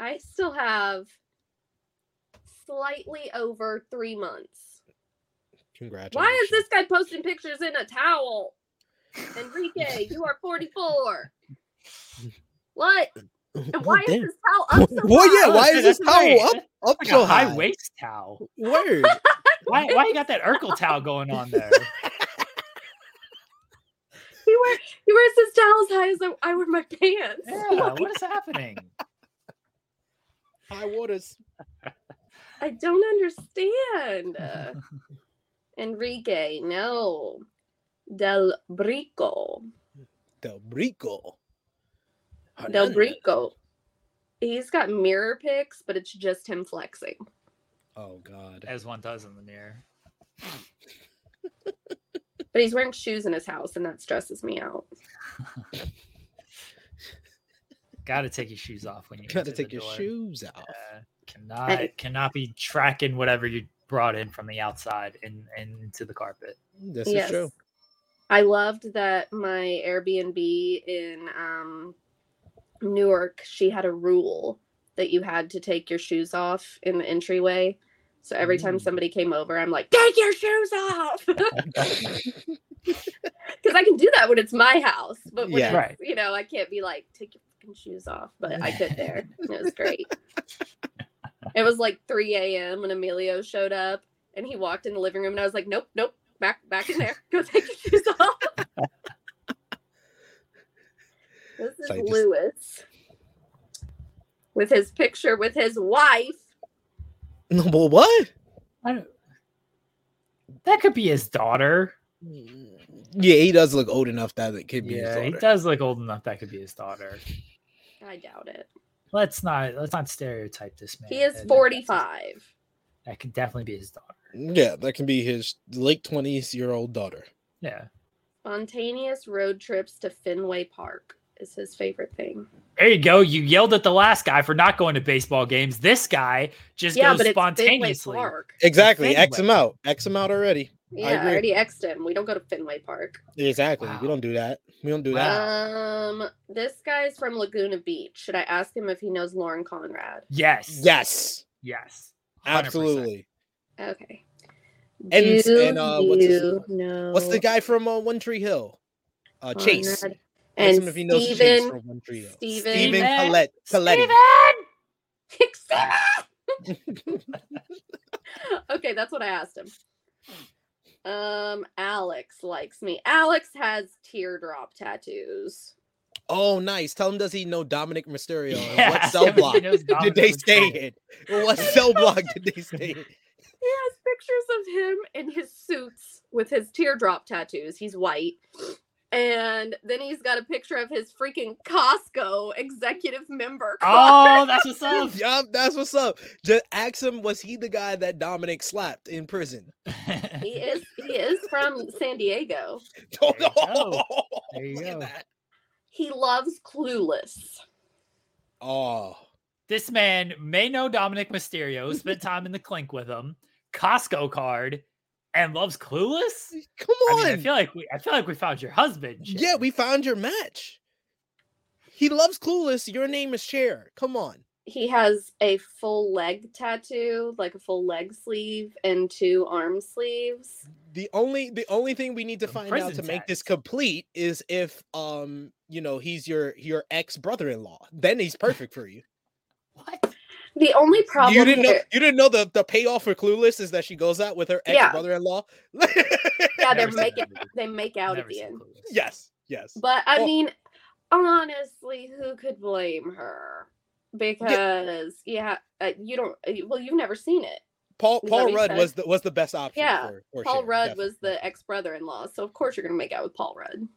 Speaker 4: I still have slightly over three months.
Speaker 3: Congratulations.
Speaker 4: Why is this guy posting pictures in a towel? Enrique, you are 44. [laughs] What? And why is this towel up so
Speaker 3: Well, yeah,
Speaker 4: high?
Speaker 3: why is this towel up up
Speaker 2: like
Speaker 3: so
Speaker 2: a high
Speaker 3: high?
Speaker 2: waist towel.
Speaker 3: Word. [laughs]
Speaker 2: Why? Why you got that Urkel towel going on there? [laughs]
Speaker 4: He, wear, he wears his towel as high as I, I wear my pants.
Speaker 2: Yeah, what is happening?
Speaker 3: High waters.
Speaker 4: I don't understand. Enrique, no. Del Brico.
Speaker 3: Del Brico.
Speaker 4: Del Brico. He's got mirror pics, but it's just him flexing.
Speaker 3: Oh God.
Speaker 2: As one does in the mirror.
Speaker 4: but he's wearing shoes in his house, and that stresses me out. [laughs]
Speaker 2: Got to take your shoes off when you
Speaker 3: got to take your door. shoes off.
Speaker 2: Uh, cannot I, cannot be tracking whatever you brought in from the outside and, and into the carpet.
Speaker 3: This yes. is true.
Speaker 4: I loved that my Airbnb in um, Newark, she had a rule that you had to take your shoes off in the entryway. So every time mm. somebody came over, I'm like, take your shoes off. [laughs] [laughs] Because I can do that when it's my house. But when yeah. right. you know, I can't be like, take your fucking shoes off. But I could there. It was great. [laughs] it was like 3 a.m. when Emilio showed up and he walked in the living room and I was like, nope, nope, back back in there. Go take your shoes off. [laughs] this is so Lewis just... with his picture with his wife. [laughs]
Speaker 3: No, but what?
Speaker 2: That could be his daughter.
Speaker 3: Yeah, he does look old enough that it could be. Yeah,
Speaker 2: he does look old enough that could be his daughter.
Speaker 4: I doubt it.
Speaker 2: Let's not let's not stereotype this man.
Speaker 4: He is forty five.
Speaker 2: That could definitely be his daughter.
Speaker 3: Yeah, that can be his late twenties year old daughter.
Speaker 2: Yeah.
Speaker 4: Spontaneous road trips to Fenway Park is his favorite thing.
Speaker 2: There you go. You yelled at the last guy for not going to baseball games. This guy just yeah, goes spontaneously.
Speaker 3: Exactly. X him out. X him out already.
Speaker 4: Yeah, I, I already X'd him. We don't go to Fenway Park.
Speaker 3: Exactly. Wow. We don't do that. We don't do that.
Speaker 4: Um, this guy's from Laguna Beach. Should I ask him if he knows Lauren Conrad?
Speaker 2: Yes.
Speaker 3: Yes.
Speaker 2: Yes.
Speaker 3: 100%. Absolutely.
Speaker 4: Okay.
Speaker 3: And, and uh, what's, his, what's the guy from uh, One Tree Hill? Uh, Chase.
Speaker 4: And if he knows Steven, from One Tree Hill. Steven,
Speaker 3: Steven Colette. Colletti.
Speaker 4: Steven! [laughs] okay, that's what I asked him. Um, Alex likes me. Alex has teardrop tattoos.
Speaker 3: Oh, nice. Tell him does he know Dominik Mysterio? Yeah, [laughs] what cell block did they stay in? What cell block did they stay in?
Speaker 4: He has pictures of him in his suits with his teardrop tattoos. He's white. And then he's got a picture of his freaking Costco executive member.
Speaker 2: Oh, card. Oh, that's what's up. [laughs]
Speaker 3: yup, that's what's up. Just ask him, was he the guy that Dominik slapped in prison? [laughs]
Speaker 4: he is. He is from San Diego. [laughs]
Speaker 2: Oh, there you go. There you go.
Speaker 4: He loves Clueless.
Speaker 3: Oh.
Speaker 2: This man may know Dominik Mysterio, spent time in the clink with him, Costco card, and loves Clueless.
Speaker 3: Come on.
Speaker 2: I, mean, I feel like we I feel like we found your husband.
Speaker 3: Yeah, we found your match. He loves Clueless. Your name is Cher. Come on.
Speaker 4: He has a full leg tattoo, like a full leg sleeve and two arm sleeves.
Speaker 3: The only the only thing we need to find out to make this complete is if um you know he's your your ex brother-in-law. Then he's perfect for you. [laughs]
Speaker 2: what?
Speaker 4: The only problem
Speaker 3: you didn't
Speaker 4: here...
Speaker 3: know you didn't know the, the payoff for Clueless is that she goes out with her ex brother in law.
Speaker 4: yeah, they make it they make out at the end.
Speaker 3: Yes, yes.
Speaker 4: But I well, mean, honestly, who could blame her? Because yeah, yeah uh, you don't. Uh, well, you've never seen it.
Speaker 3: Paul Paul Rudd was the was the best option.
Speaker 4: Yeah, for, for Paul Rudd definitely. was the ex brother in law, so of course you're gonna make out with Paul Rudd.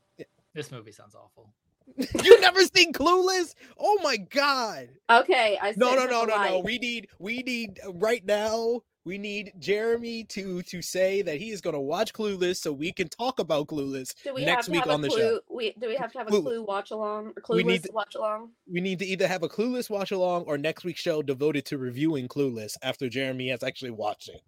Speaker 2: This movie sounds awful. [laughs]
Speaker 3: you never seen Clueless? Oh my god.
Speaker 4: Okay, I
Speaker 3: No, no, no, no, no. We need we need uh, right now we need Jeremy to to say that he is going to watch Clueless so we can talk about Clueless we next week on the
Speaker 4: clue,
Speaker 3: show.
Speaker 4: We, do we have to have a Clueless. clue watch along or Clueless need to, watch along?
Speaker 3: We need to either have a Clueless watch along or next week's show devoted to reviewing Clueless after Jeremy has actually watched it.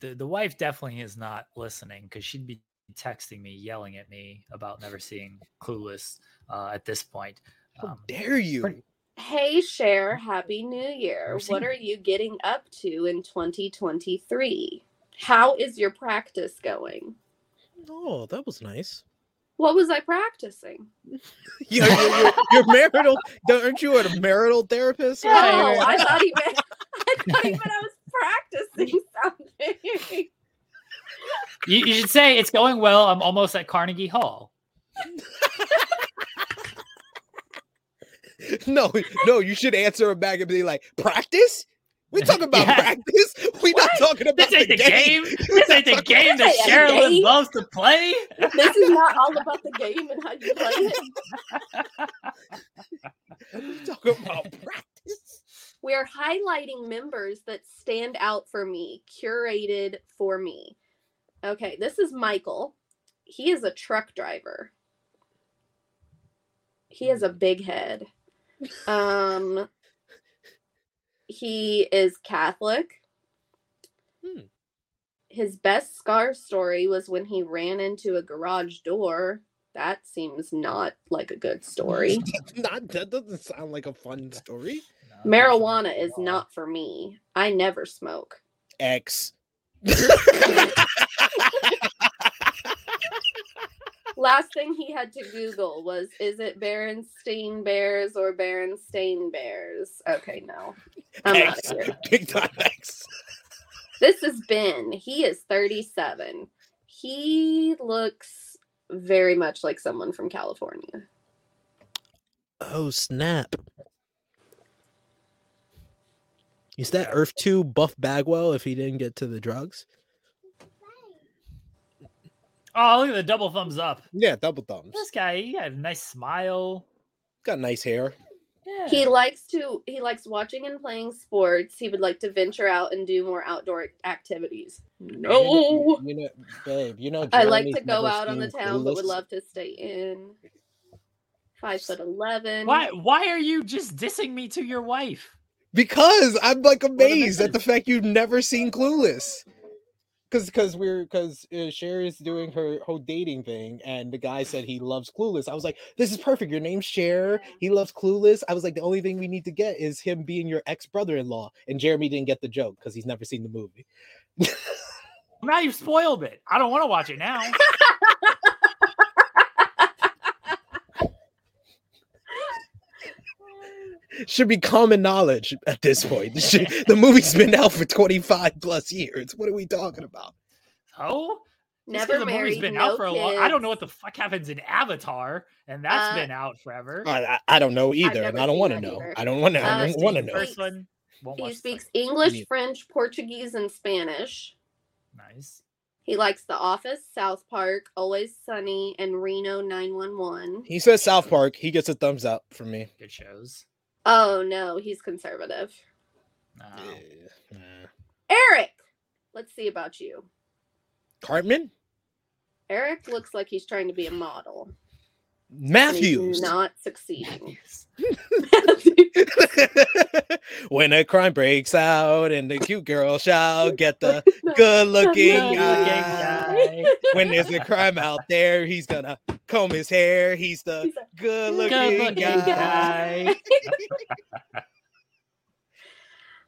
Speaker 2: The, the wife definitely is not listening because she'd be texting me, yelling at me about never seeing Clueless uh, at this point.
Speaker 3: Um, How dare you? Pretty...
Speaker 4: Hey, Cher, Happy New Year. What are you getting up to in 2023? How is your practice going?
Speaker 3: Oh, that was nice.
Speaker 4: What was I practicing? [laughs]
Speaker 3: you're, you're, you're, marital. Aren't you a marital therapist?
Speaker 4: No, I thought he [laughs] meant. I thought [laughs] he meant I was practicing something
Speaker 2: you, you should say it's going well. I'm almost at Carnegie Hall.
Speaker 3: no, no, you should answer him back and be like, practice? We talking about [laughs] yeah. practice. We're not talking about
Speaker 2: this ain't the, the game. game. [laughs] This ain't the game that Sherilyn loves to play.
Speaker 4: This is not all about the game and how you play
Speaker 3: it. [laughs] we talking about practice.
Speaker 4: We are highlighting members that stand out for me, curated for me. Okay, this is Michael. He is a truck driver. He has a big head. [laughs] Um he is Catholic. Hmm. His best scar story was when he ran into a garage door. That seems not like a good story. [laughs]
Speaker 3: not that doesn't sound like a fun story.
Speaker 4: No, Marijuana is not for me. I never smoke.
Speaker 3: X. [laughs] [laughs]
Speaker 4: Last thing he had to Google was is it Berenstain Bears or Berenstain Bears? Okay, no. I'm X. out here. [laughs] Big time X. This is Ben. He is 37. He looks very much like someone from California.
Speaker 3: Oh, snap. Is that Earth 2 Buff Bagwell if he didn't get to the drugs?
Speaker 2: Oh, look at the double thumbs up.
Speaker 3: Yeah, double thumbs.
Speaker 2: This guy, he got a nice smile.
Speaker 3: Got nice hair.
Speaker 4: Yeah. He likes to he likes watching and playing sports. He would like to venture out and do more outdoor activities. No,
Speaker 3: you know, babe, you know
Speaker 4: I like to go out on the town, but would love to stay in. Five foot eleven.
Speaker 2: Why why are you just dissing me to your wife?
Speaker 3: Because I'm like amazed at the fact you've never seen Clueless because because we're because uh, Cher is doing her whole dating thing, and the guy said he loves Clueless. I was like, this is perfect. Your name's Cher. He loves Clueless. I was like, the only thing we need to get is him being your ex brother in law. And Jeremy didn't get the joke because he's never seen the movie.
Speaker 2: now you've spoiled it. I don't want to watch it now. [laughs] [laughs]
Speaker 3: should be common knowledge at this point. the movie's been out for 25 plus years. What are we talking about?
Speaker 2: Oh, never the married, movie's been no out for a long. I don't know what the fuck happens in Avatar, and that's uh, been out forever.
Speaker 3: I, I don't know either, and I don't want to know. I don't want to. Uh, I don't want to know.
Speaker 2: First one.
Speaker 4: He speaks English, French, Portuguese, and Spanish.
Speaker 2: Nice.
Speaker 4: He likes The Office, South Park, Always Sunny, and Reno 911.
Speaker 3: He says South Park. He gets a thumbs up from me.
Speaker 2: Good shows.
Speaker 4: Oh no, he's conservative.
Speaker 2: No.
Speaker 4: Eric, let's see about you.
Speaker 3: Cartman.
Speaker 4: Eric looks like he's trying to be a model.
Speaker 3: Matthews
Speaker 4: not succeeding. [laughs]
Speaker 3: when a crime breaks out and the cute girl shall get the good looking guy. when there's a crime out there, he's gonna comb his hair. He's the good looking guy. [laughs]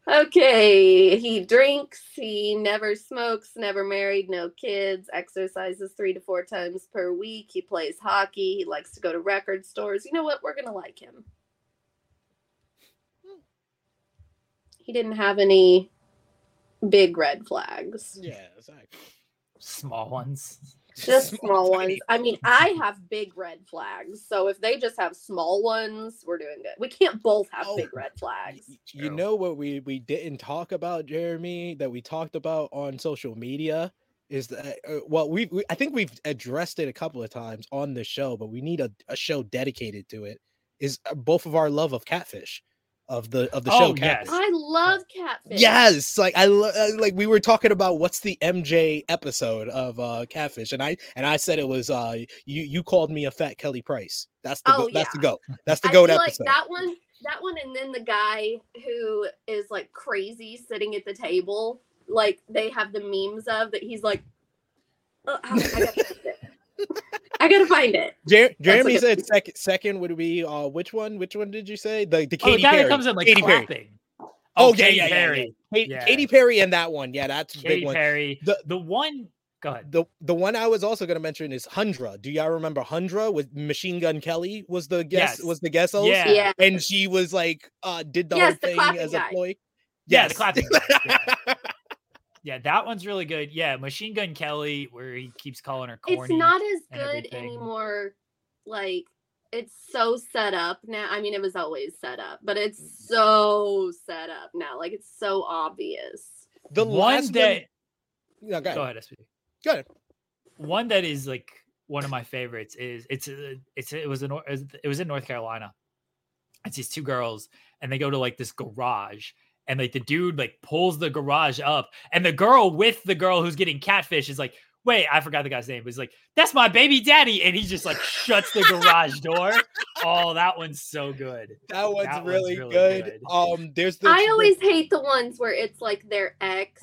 Speaker 4: Okay, he drinks, he never smokes, never married, no kids, exercises three to four times per week. He plays hockey, he likes to go to record stores. You know what? We're going to like him. He didn't have any big red flags.
Speaker 3: Yeah, exactly.
Speaker 2: Small ones
Speaker 4: just small ones. I mean, I have big red flags. So if they just have small ones, we're doing good. We can't both have oh, big red flags.
Speaker 3: You know what we we didn't talk about, Jeremy, that we talked about on social media is that uh, well we, we I think we've addressed it a couple of times on the show, but we need a, a show dedicated to it. Is uh, both of our love of catfish of the of the show.
Speaker 2: Oh, yes.
Speaker 4: I love Catfish.
Speaker 3: Yes, like I lo- uh, like we were talking about what's the MJ episode of uh Catfish, and I and I said it was uh you you called me a fat Kelly Price. That's the oh, go- that's the go. That's the go episode. Like
Speaker 4: that one, that one, and then the guy who is like crazy sitting at the table, like they have the memes of that. He's like, oh, I, I got [laughs] I gotta find it.
Speaker 3: Jer- Jeremy like said [laughs] second. Second would be uh, which one? Which one did you say? The the
Speaker 2: Katy
Speaker 3: oh, the Perry.
Speaker 2: comes in like Katy clapping. Perry.
Speaker 3: Oh, oh yeah, yeah, Perry. yeah, yeah. yeah. Katy Perry and that one. Yeah, that's
Speaker 2: Katy
Speaker 3: big one.
Speaker 2: Perry. The the one. Go ahead.
Speaker 3: The the one I was also gonna mention is Hundra. Do y'all remember Hundra with Machine Gun Kelly was the guest yes. was the guest host?
Speaker 4: Yeah. yeah.
Speaker 3: And she was like uh did the yes, whole thing as guy. a ploy.
Speaker 2: Yeah, the clapping. [laughs] yeah. Yeah, that one's really good. Yeah, Machine Gun Kelly, where he keeps calling her corny.
Speaker 4: It's not as good anymore. Like it's so set up now. I mean, it was always set up, but it's mm. so set up now. Like it's so obvious.
Speaker 2: The one that
Speaker 3: one... No, go ahead.
Speaker 2: Go ahead,
Speaker 3: SP. Go ahead.
Speaker 2: One that is like one of my favorites is it's it's it was in it was in North Carolina. It's these two girls, and they go to like this garage, and like the dude like pulls the garage up, and the girl with the girl who's getting catfish is like, wait, I forgot the guy's name. But he's like, that's my baby daddy. And he just like shuts the garage door. Oh, that one's so good.
Speaker 3: That one's, that really, one's really good. good. Um, there's the
Speaker 4: I always hate the ones where it's like their ex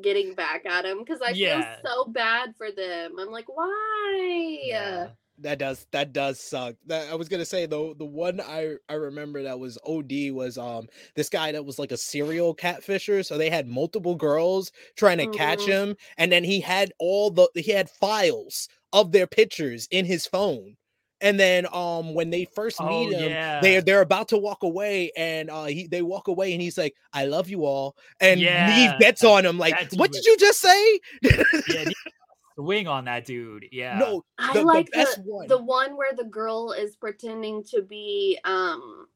Speaker 4: getting back at him because I yeah. feel so bad for them. I'm like, why?
Speaker 3: Yeah that does that does suck. That I was gonna say though, the one I I remember that was OD was um this guy that was like a serial catfisher. So they had multiple girls trying to mm-hmm. catch him, and then he had all the he had files of their pictures in his phone. And then um when they first oh, meet him, yeah. they they're about to walk away, and uh he they walk away, and he's like, "I love you all," and yeah. Nev bets on him like, "What did you just say?"
Speaker 2: yeah, [laughs] swing on that dude. Yeah.
Speaker 3: No,
Speaker 4: the, I like the, the, one. the one where the girl is pretending to be um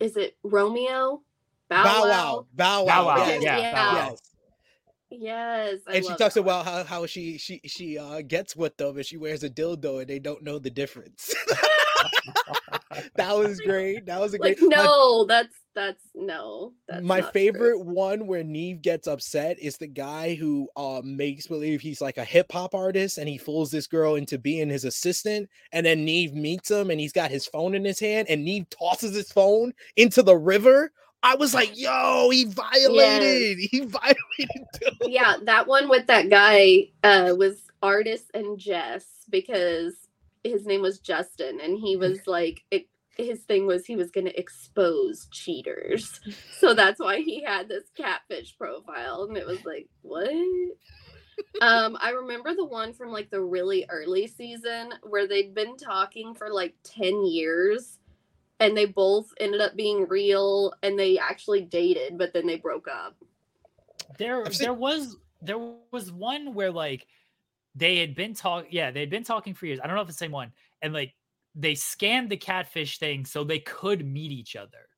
Speaker 4: is it Romeo?
Speaker 3: Bow, Bow Wow. Bow Wow. Bow Wow. Yes. Yeah. yeah. Yes.
Speaker 4: Yes.
Speaker 3: I and she talks that. about how, how she she she uh gets with them and she wears a dildo and they don't know the difference. [laughs] [laughs] that was great. That was a like,
Speaker 4: great. No, my, that's that's no. That's
Speaker 3: my favorite true. one where Nev gets upset is the guy who uh, makes believe he's like a hip hop artist and he fools this girl into being his assistant. And then Nev meets him and he's got his phone in his hand and Nev tosses his phone into the river. I was like, yo, he violated. Yes. He [laughs] violated. [laughs]
Speaker 4: Too. Yeah, that one with that guy uh, was artist and Jess because his name was Justin, and he was like, it, his thing was he was going to expose cheaters. So that's why he had this catfish profile, and it was like, what? um, I remember the one from like the really early season where they'd been talking for like 10 years and they both ended up being real and they actually dated, but then they broke up.
Speaker 2: There there was there was one where like they had been talking yeah they had been talking for years i don't know if it's the same one and like they scanned the catfish thing so they could meet each other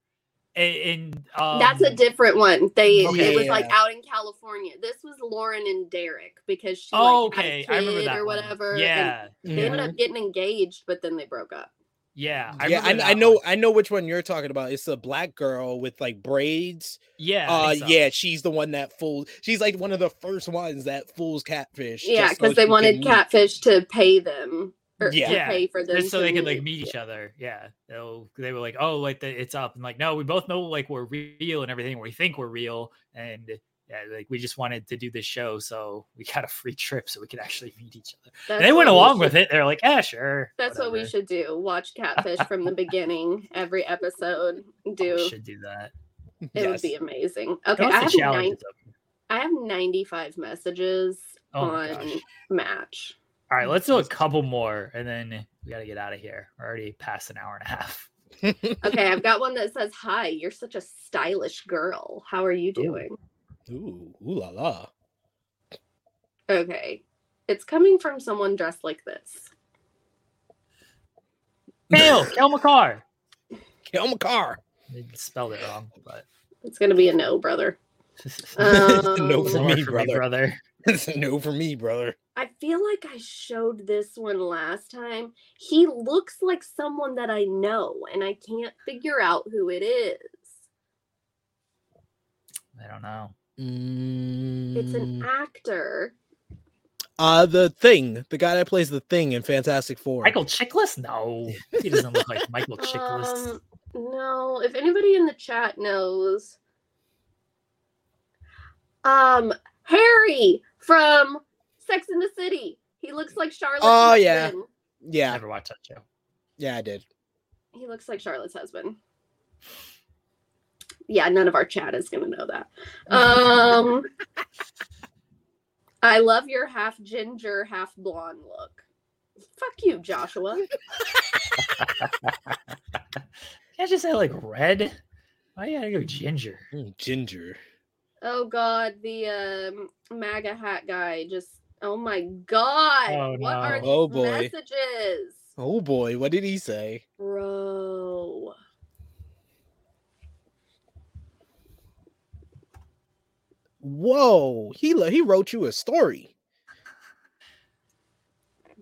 Speaker 2: and, and um,
Speaker 4: that's a different one they okay, it was yeah. like out in california this was lauren and derek because she oh like, okay i remember that or whatever
Speaker 2: one. yeah
Speaker 4: they mm-hmm. ended up getting engaged but then they broke up
Speaker 2: yeah,
Speaker 3: I yeah, I, I know, one. I know which one you're talking about. It's a black girl with like braids.
Speaker 2: Yeah,
Speaker 3: uh, so. yeah, she's the one that fools. She's like one of the first ones that fools catfish.
Speaker 4: Yeah, because so they wanted catfish to pay them. Or yeah, pay for them
Speaker 2: just so they could like meet each other. Yeah, They'll, they were like, oh, like the, it's up, and like, no, we both know like we're real and everything. We think we're real, and yeah, like we just wanted to do this show, so we got a free trip so we could actually [laughs] meet each other. and they went along with it. They're like, yeah, sure.
Speaker 4: That's whatever. what we should do. Watch Catfish [laughs] from the beginning, every episode. Do
Speaker 2: we should do that. [laughs]
Speaker 4: It yes. would be amazing. Okay, I have, 90, I have 95 messages oh on Match.
Speaker 2: All right, let's do a couple more and then we got to get out of here. We're already past an hour and a half.
Speaker 4: okay, I've got one that says, Hi, you're such a stylish girl. How are you doing? Ooh.
Speaker 3: Ooh, ooh la la.
Speaker 4: Okay. It's coming from someone dressed like this.
Speaker 2: Kale, Kale McCarr.
Speaker 3: Kale McCarr.
Speaker 2: They spelled it wrong, but
Speaker 4: it's gonna be a no, brother. [laughs]
Speaker 3: um, no for me, for brother. Me, brother. [laughs] no for me, brother.
Speaker 4: I feel like I showed this one last time. He looks like someone that I know, and I can't figure out who it is.
Speaker 2: I don't know.
Speaker 3: Mm.
Speaker 4: It's an mm. actor.
Speaker 3: Uh the thing, the guy that plays the thing in Fantastic Four.
Speaker 2: Michael Chiklis? No, he doesn't look like Michael [laughs] Chiklis. Um,
Speaker 4: no, if anybody in the chat knows, um, Harry from Sex in the City. He looks like Charlotte.
Speaker 3: Oh yeah, yeah.
Speaker 2: I never watched that show.
Speaker 3: Yeah, I did.
Speaker 4: He looks like Charlotte's husband yeah, none of our chat is going to know that. [laughs] Um, I love your half ginger, half blonde look. Fuck you, Joshua. [laughs]
Speaker 2: Can't just say like red. Why you gotta go ginger?
Speaker 3: Mm, ginger.
Speaker 4: Oh God, the um, MAGA hat guy just. Oh my God! Oh, what no. are these oh, boy. messages?
Speaker 3: Oh boy, what did he say?
Speaker 4: Bro.
Speaker 3: Whoa, he he wrote you a story.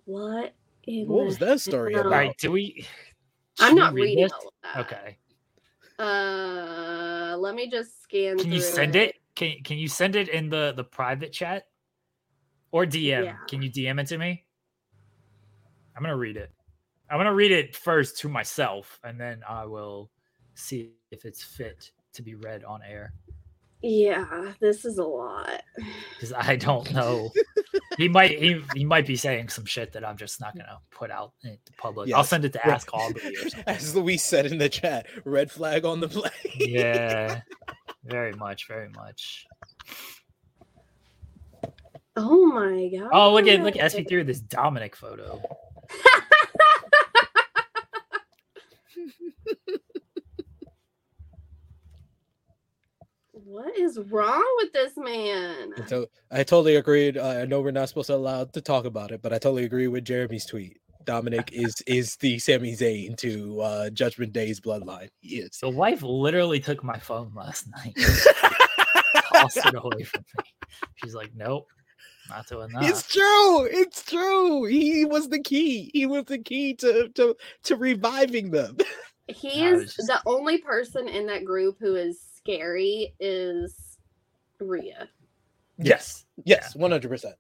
Speaker 4: What?
Speaker 3: what was that story
Speaker 2: about? All right, do we?
Speaker 4: I'm not read reading all of that.
Speaker 2: Okay.
Speaker 4: Uh, let me just scan.
Speaker 2: Can you send it? it? Can Can you send it in the the private chat or DM? Yeah. Can you DM it to me? I'm gonna read it. I'm gonna read it first to myself, and then I will see if it's fit to be read on air.
Speaker 4: Yeah, this is a lot. [sighs]
Speaker 2: Because I don't know. he might he, he might be saying some shit that I'm just not gonna put out in public. Yes. I'll send it to Ask Aubrey or something. [laughs]
Speaker 3: As Luis said in the chat, red flag on the play.
Speaker 2: yeah. [laughs] Very much, very much.
Speaker 4: Oh my god.
Speaker 2: Oh look at look at SP3 this Dominik photo. [laughs]
Speaker 4: what is wrong with this man?
Speaker 3: I, to- I totally agreed. Uh, I know we're not supposed to allow to talk about it, but I totally agree with Jeremy's tweet. Dominik is is the Sami Zayn to uh, Judgment Day's bloodline. He is.
Speaker 2: The wife literally took my phone last night, [laughs] tossed it away from me. She's like, "Nope, not doing that."
Speaker 3: It's true. It's true. He was the key. He was the key to to to reviving them.
Speaker 4: He is just... the only person in that group who is scary is Rhea.
Speaker 3: Yes. Yes. One hundred percent.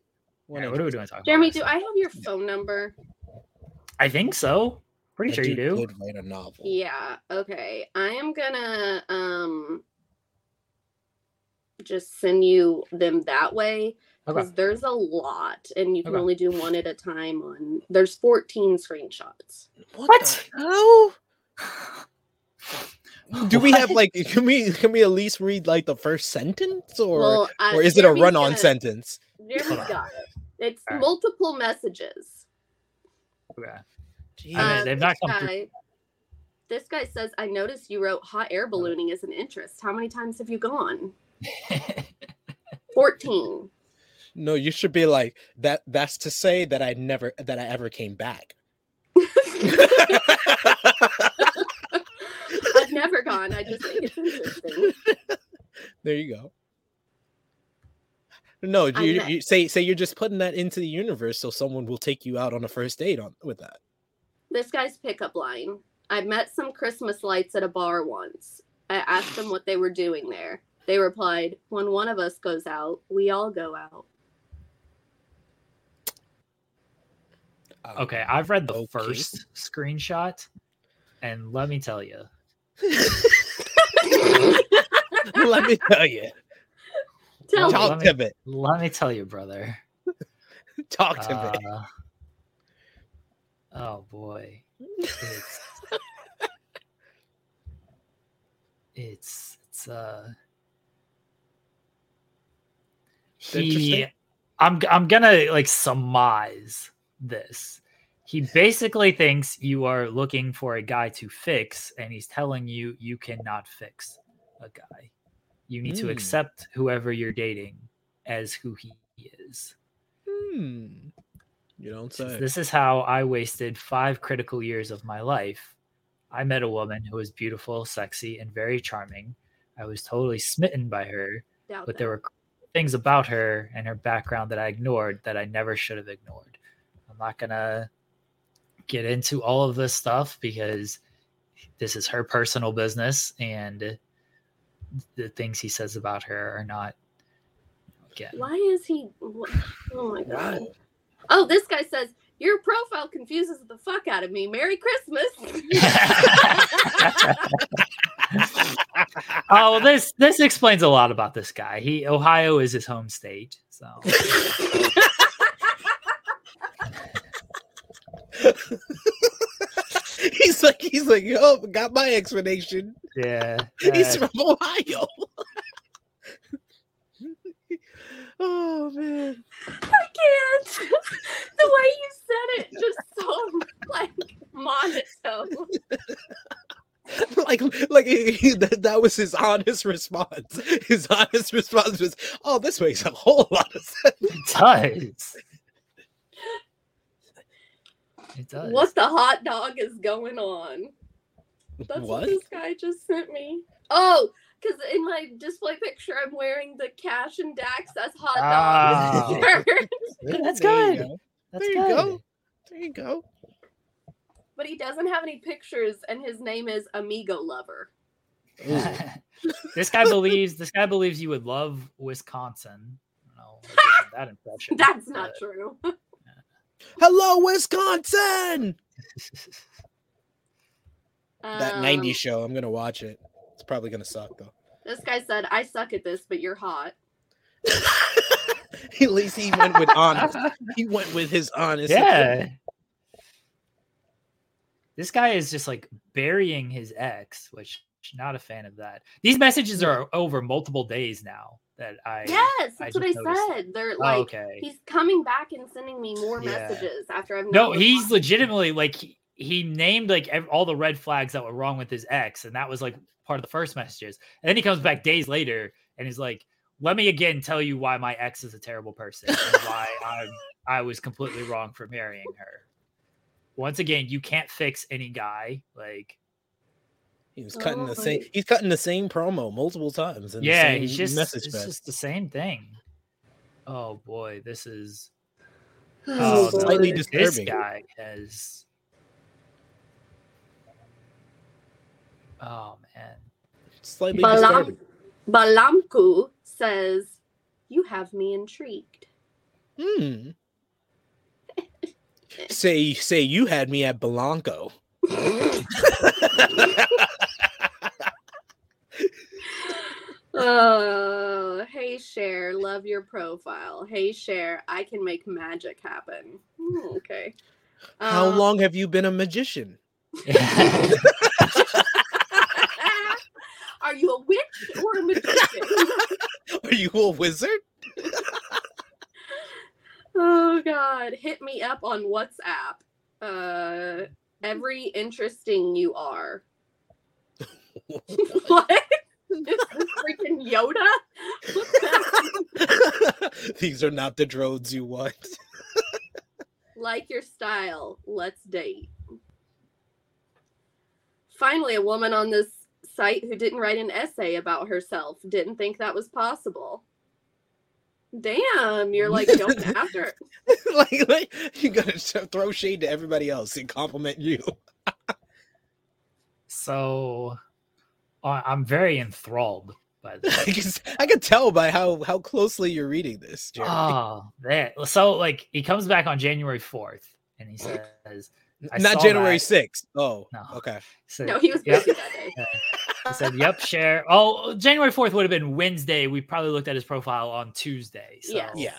Speaker 2: What are we doing?
Speaker 4: Jeremy, do I have your phone number?
Speaker 2: I think so. Pretty sure you do. Could
Speaker 3: write a novel.
Speaker 4: Yeah. Okay. I am gonna um just send you them that way because okay. there's a lot and you can okay. only do one at a time on there's 14 screenshots
Speaker 2: what, what? [laughs]
Speaker 3: do we have like [laughs] can we can we at least read like the first sentence or well, uh, or is it a run-on sentence?
Speaker 4: Jeremy got it. It's right. multiple messages.
Speaker 2: Okay. Uh, they've not come
Speaker 4: guy, This guy says, "I noticed you wrote hot air ballooning is an interest. How many times have you gone?" [laughs] Fourteen.
Speaker 3: No, you should be like that. That's to say that I never that I ever came back. [laughs]
Speaker 4: I've never gone. I just think it's interesting. [laughs]
Speaker 3: There you go. No, you, you, say say you're just putting that into the universe, so someone will take you out on a first date on with that.
Speaker 4: This guy's pickup line. I met some Christmas lights at a bar once. I asked them what they were doing there. They replied, "When one of us goes out, we all go out."
Speaker 2: Okay, I've read the okay. first screenshot, and let me tell you, [laughs]
Speaker 3: Let me tell you.
Speaker 4: Tell
Speaker 3: Talk
Speaker 2: me.
Speaker 3: to me.
Speaker 2: Let me tell you, brother. [laughs]
Speaker 3: Talk to uh, me.
Speaker 2: Oh boy. It's it's, it's uh he I'm I'm gonna like surmise this he basically thinks you are looking for a guy to fix and he's telling you you cannot fix a guy you need mm. to hmm. accept whoever you're dating as who he is
Speaker 3: hmm. you don't say
Speaker 2: this is how i wasted five critical years of my life i met a woman who was beautiful sexy and very charming i was totally smitten by her Doubt but that. there were things about her and her background that i ignored that i never should have ignored i'm not gonna get into all of this stuff because this is her personal business and the things he says about her are not
Speaker 4: again. Why is he Oh my god. Oh, this guy says your profile confuses the fuck out of me. Merry Christmas. [laughs]
Speaker 2: oh, well, this this explains a lot about this guy. He Ohio is his home state, so [laughs] [laughs]
Speaker 3: he's like, he's like, yo, got my explanation.
Speaker 2: Yeah, [laughs]
Speaker 3: he's from Ohio. [laughs] oh man,
Speaker 4: I can't. The way you said it, just so like monotone.
Speaker 3: like like he, that, that was his honest response his honest response was oh this makes a whole lot of sense
Speaker 2: it does It does.
Speaker 4: What the hot dog is going on? That's what,
Speaker 3: What?
Speaker 4: this guy just sent me. Oh, because in my display picture, I'm wearing the Cash and Dax as hot
Speaker 2: Ah. [laughs]
Speaker 4: dog shirt.
Speaker 2: That's
Speaker 3: There you
Speaker 2: good.
Speaker 3: go.
Speaker 2: That's
Speaker 3: There you
Speaker 2: good.
Speaker 3: go. There you go.
Speaker 4: but he doesn't have any pictures, and his name is Amigo Lover. [laughs]
Speaker 2: This guy believes this guy believes you would love Wisconsin. I don't know [laughs] what gives him that impression.
Speaker 4: That's not true.
Speaker 3: Hello, Wisconsin. That
Speaker 4: Um,
Speaker 3: 90s show. I'm gonna watch it. It's probably gonna suck though.
Speaker 4: This guy said, "I suck at this, but you're hot." [laughs]
Speaker 3: At least he went with honest. [laughs] He went with his honest.
Speaker 2: Yeah. This guy is just like burying his ex, which not a fan of that. These messages are over multiple days now that I
Speaker 4: Yes,
Speaker 2: I
Speaker 4: that's what I
Speaker 2: just noticed
Speaker 4: said. They're
Speaker 2: Oh,
Speaker 4: like,
Speaker 2: okay.
Speaker 4: he's coming back and sending me more
Speaker 2: Yeah.
Speaker 4: messages after I've
Speaker 2: No, he's
Speaker 4: replied.
Speaker 2: legitimately like he, he named like ev- all the red flags that were wrong with his ex, and that was like part of the first messages. And then he comes back days later and he's like, "Let me again tell you why my ex is a terrible person and why I I was completely wrong for marrying her." Once again, you can't fix any guy. Like,
Speaker 3: He was cutting the
Speaker 4: Oh,
Speaker 3: same. He's cutting the same promo multiple times. In
Speaker 2: yeah,
Speaker 3: the same
Speaker 2: he's just
Speaker 3: message
Speaker 2: it's
Speaker 3: fest.
Speaker 2: just the same thing. Oh boy, this is [sighs]
Speaker 4: Oh,
Speaker 2: no,
Speaker 3: slightly
Speaker 4: boy.
Speaker 3: dis-
Speaker 2: this
Speaker 3: disturbing.
Speaker 2: guy has. Oh man.
Speaker 3: Slightly
Speaker 4: Balam-
Speaker 3: disturbing.
Speaker 4: Balamku says, "You have me intrigued."
Speaker 3: Hmm. [laughs] say say you had me at Belanco. [laughs] [laughs]
Speaker 4: Oh, hey Cher, love your profile. Hey Cher, I can make magic happen. Hmm, okay.
Speaker 3: How
Speaker 4: Um,
Speaker 3: long have you been a magician? [laughs]
Speaker 4: Are you a witch or a magician? [laughs]
Speaker 3: Are you a wizard? [laughs]
Speaker 4: oh God, hit me up on WhatsApp. Uh, every interesting you are. what? Is this freaking Yoda? [laughs]
Speaker 3: These are not the drones you want. [laughs]
Speaker 4: like your style. Let's date. Finally, a woman on this site who didn't write an essay about herself didn't think that was possible. Damn, you're like going [laughs] after.
Speaker 3: like, like you gotta sh- throw shade to everybody else and compliment you.
Speaker 2: so I- I'm very enthralled by [laughs]
Speaker 3: I
Speaker 2: this.
Speaker 3: can, I can tell by how how closely you're reading this, Jeremy.
Speaker 2: Oh, ah, that so like he comes back on January 4th and he says, I
Speaker 3: Not January
Speaker 2: that.
Speaker 3: 6th. Oh,
Speaker 2: No.
Speaker 3: okay.
Speaker 2: so,
Speaker 4: No, he was
Speaker 2: Yep.
Speaker 4: busy that day.
Speaker 2: He said, "Yep, Cher." Oh, January fourth would have been Wednesday. We probably looked at his profile on Tuesday. So,
Speaker 4: Yes.
Speaker 3: Yeah.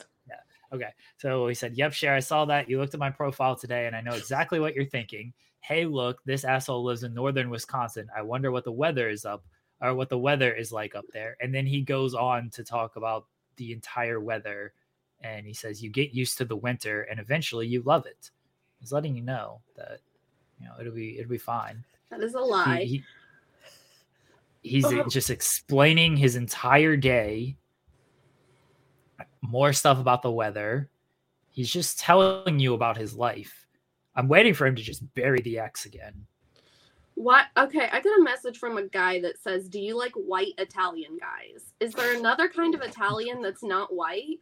Speaker 2: Okay. So he said, "Yep, Cher. I saw that. You looked at my profile today, and I know exactly what you're thinking. Hey, look, this asshole lives in northern Wisconsin. I wonder what the weather is up, or what the weather is like up there." And then he goes on to talk about the entire weather, and he says, "You get used to the winter, and eventually you love it." He's letting you know that you know it'll be it'll be fine
Speaker 4: That is a lie.
Speaker 2: he- he's uh, [laughs]
Speaker 4: Oh.
Speaker 2: just explaining his entire day more stuff about the weather he's just telling you about his life i'm waiting for him to just bury the x again
Speaker 4: What? Okay, I got a message from a guy that says, "Do you like white Italian guys? Is there another kind of Italian that's not white?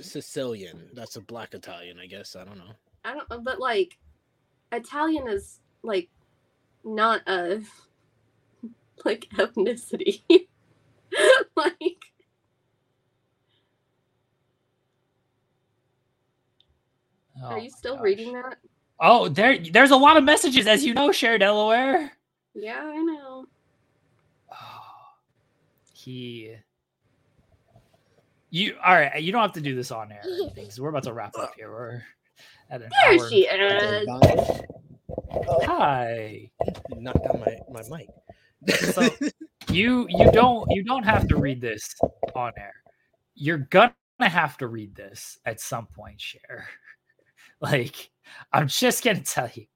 Speaker 3: Sicilian. That's a black Italian, I guess. I don't know.
Speaker 4: I don't know, but like, Italian is like not a [laughs] like ethnicity. [laughs] like,
Speaker 2: Oh
Speaker 4: are you still
Speaker 2: gosh.
Speaker 4: reading that?
Speaker 2: Oh there there's a lot of messages as you know Cher Delaware.
Speaker 4: Yeah, I know.
Speaker 2: Oh, [sighs] he you all right you don't have to do this on air or [laughs] anything because we're about to wrap up here. We're at an
Speaker 4: There
Speaker 2: hour
Speaker 4: she
Speaker 2: and-
Speaker 4: is. Oh.
Speaker 2: hi.
Speaker 3: Knocked down my, my mic. [laughs]
Speaker 2: So- you you don't you don't have to read this on air. You're gonna have to read this at some point Cher [laughs] like i'm just gonna tell you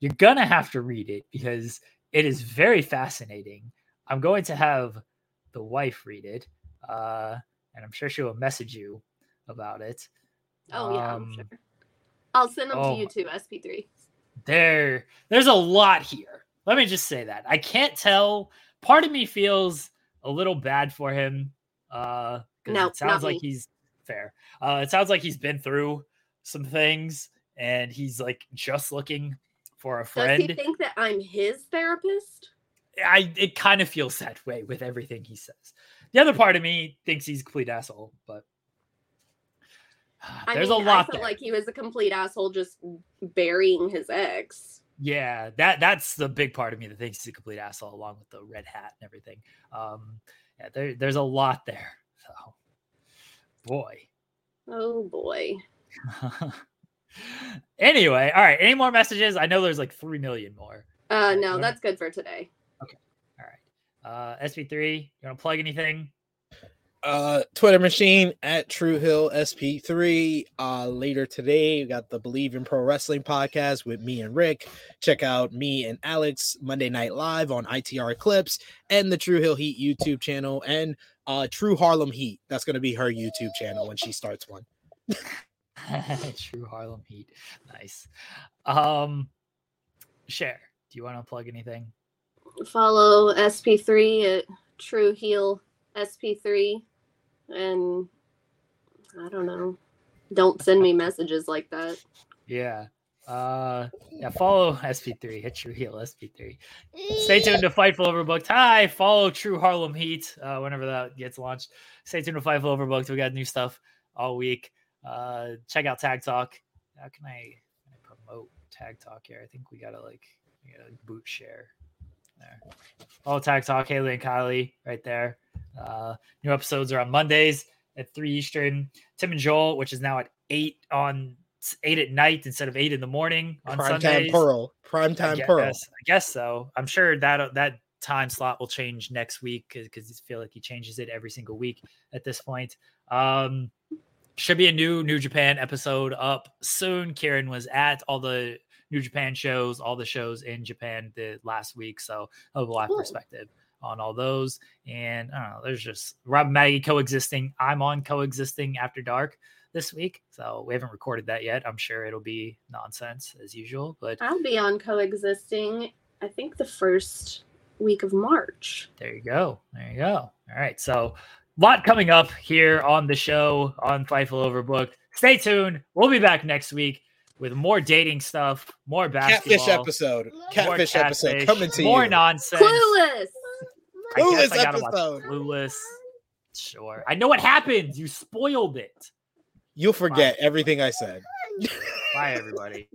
Speaker 2: you're gonna have to read it because it is very fascinating i'm going to have the wife read it uh and i'm sure she will message you about it
Speaker 4: Oh yeah, I'm
Speaker 2: Um,
Speaker 4: sure. I'll send them
Speaker 2: oh
Speaker 4: to you too, SP3.
Speaker 2: there there's a lot here. Let me just say that. I can't tell. Part of me feels a little bad for him. Uh no, it sounds like me. he's fair. Uh it sounds like he's been through some things and he's like just looking for a friend.
Speaker 4: Does he think that I'm his therapist?
Speaker 2: I it kind of feels that way with everything he says. The other part of me thinks he's a complete asshole, but [sighs]
Speaker 4: there's mean, a lot. I felt there. like he was a complete asshole just burying his ex.
Speaker 2: Yeah, that that's the big part of me that thinks he's a complete asshole, along with the red hat and everything. Um, yeah, there, there's a lot there. So, boy.
Speaker 4: Oh boy. [laughs]
Speaker 2: anyway, all right. Any more messages? I know there's like three million more.
Speaker 4: Uh, no, that's good for today.
Speaker 2: Okay. All right. Uh, SP3, you want to plug anything?
Speaker 3: uh Twitter machine at True Heel SP3. Uh later today, we got the Believe in Pro Wrestling podcast with me and Rick. Check out me and Alex Monday Night Live on ITR Clips and the True Hill Heat YouTube channel and uh True Harlem Heat. That's gonna be her YouTube channel when she starts one. [laughs] [laughs]
Speaker 2: True Harlem Heat. Nice. Um Cher. Do you want to plug anything?
Speaker 4: Follow SP3 at True Heel SP3 and I don't know. Don't send me messages like that.
Speaker 2: Yeah. Uh yeah, follow SP3, hit your heel SP3. Stay tuned to Fightful Overbooked. Hi, follow True Harlem Heat uh whenever that gets launched. Stay tuned to Fightful Overbooked. We got new stuff all week. Uh check out Tag Talk. How can I, can I promote Tag Talk here? I think we gotta like you know, boot share there. All Tag Talk, Haley and Kylie right there. Uh, new episodes are on Mondays at 3 Eastern. Tim and Joel, which is now at 8 on 8 at night instead of 8 in the morning on Prime Sundays.
Speaker 3: Time Pearl. Prime time
Speaker 2: I guess,
Speaker 3: Pearl.
Speaker 2: I guess so. I'm sure that that time slot will change next week because I feel like he changes it every single week at this point. Um, should be a new New Japan episode up soon. Kieran was at all the New Japan shows, all the shows in Japan the last week, so a lot of perspective on all those. And I don't know, there's just Rob Maggie coexisting. I'm on coexisting after dark this week. So we haven't recorded that yet. I'm sure it'll be nonsense as usual. But
Speaker 4: I'll be on coexisting, I think the first week of March.
Speaker 2: There you go. There you go. All right. So lot coming up here on the show on Fightful Overbooked. Stay tuned. We'll be back next week with more dating stuff, more basketball.
Speaker 3: Catfish episode. Catfish, catfish episode coming to
Speaker 2: more
Speaker 3: you.
Speaker 2: More nonsense.
Speaker 4: Clueless.
Speaker 3: Clueless episode.
Speaker 2: Clueless. Sure. I know what happened. You spoiled it.
Speaker 3: You'll forget Bye. everything I said.
Speaker 2: Bye, everybody.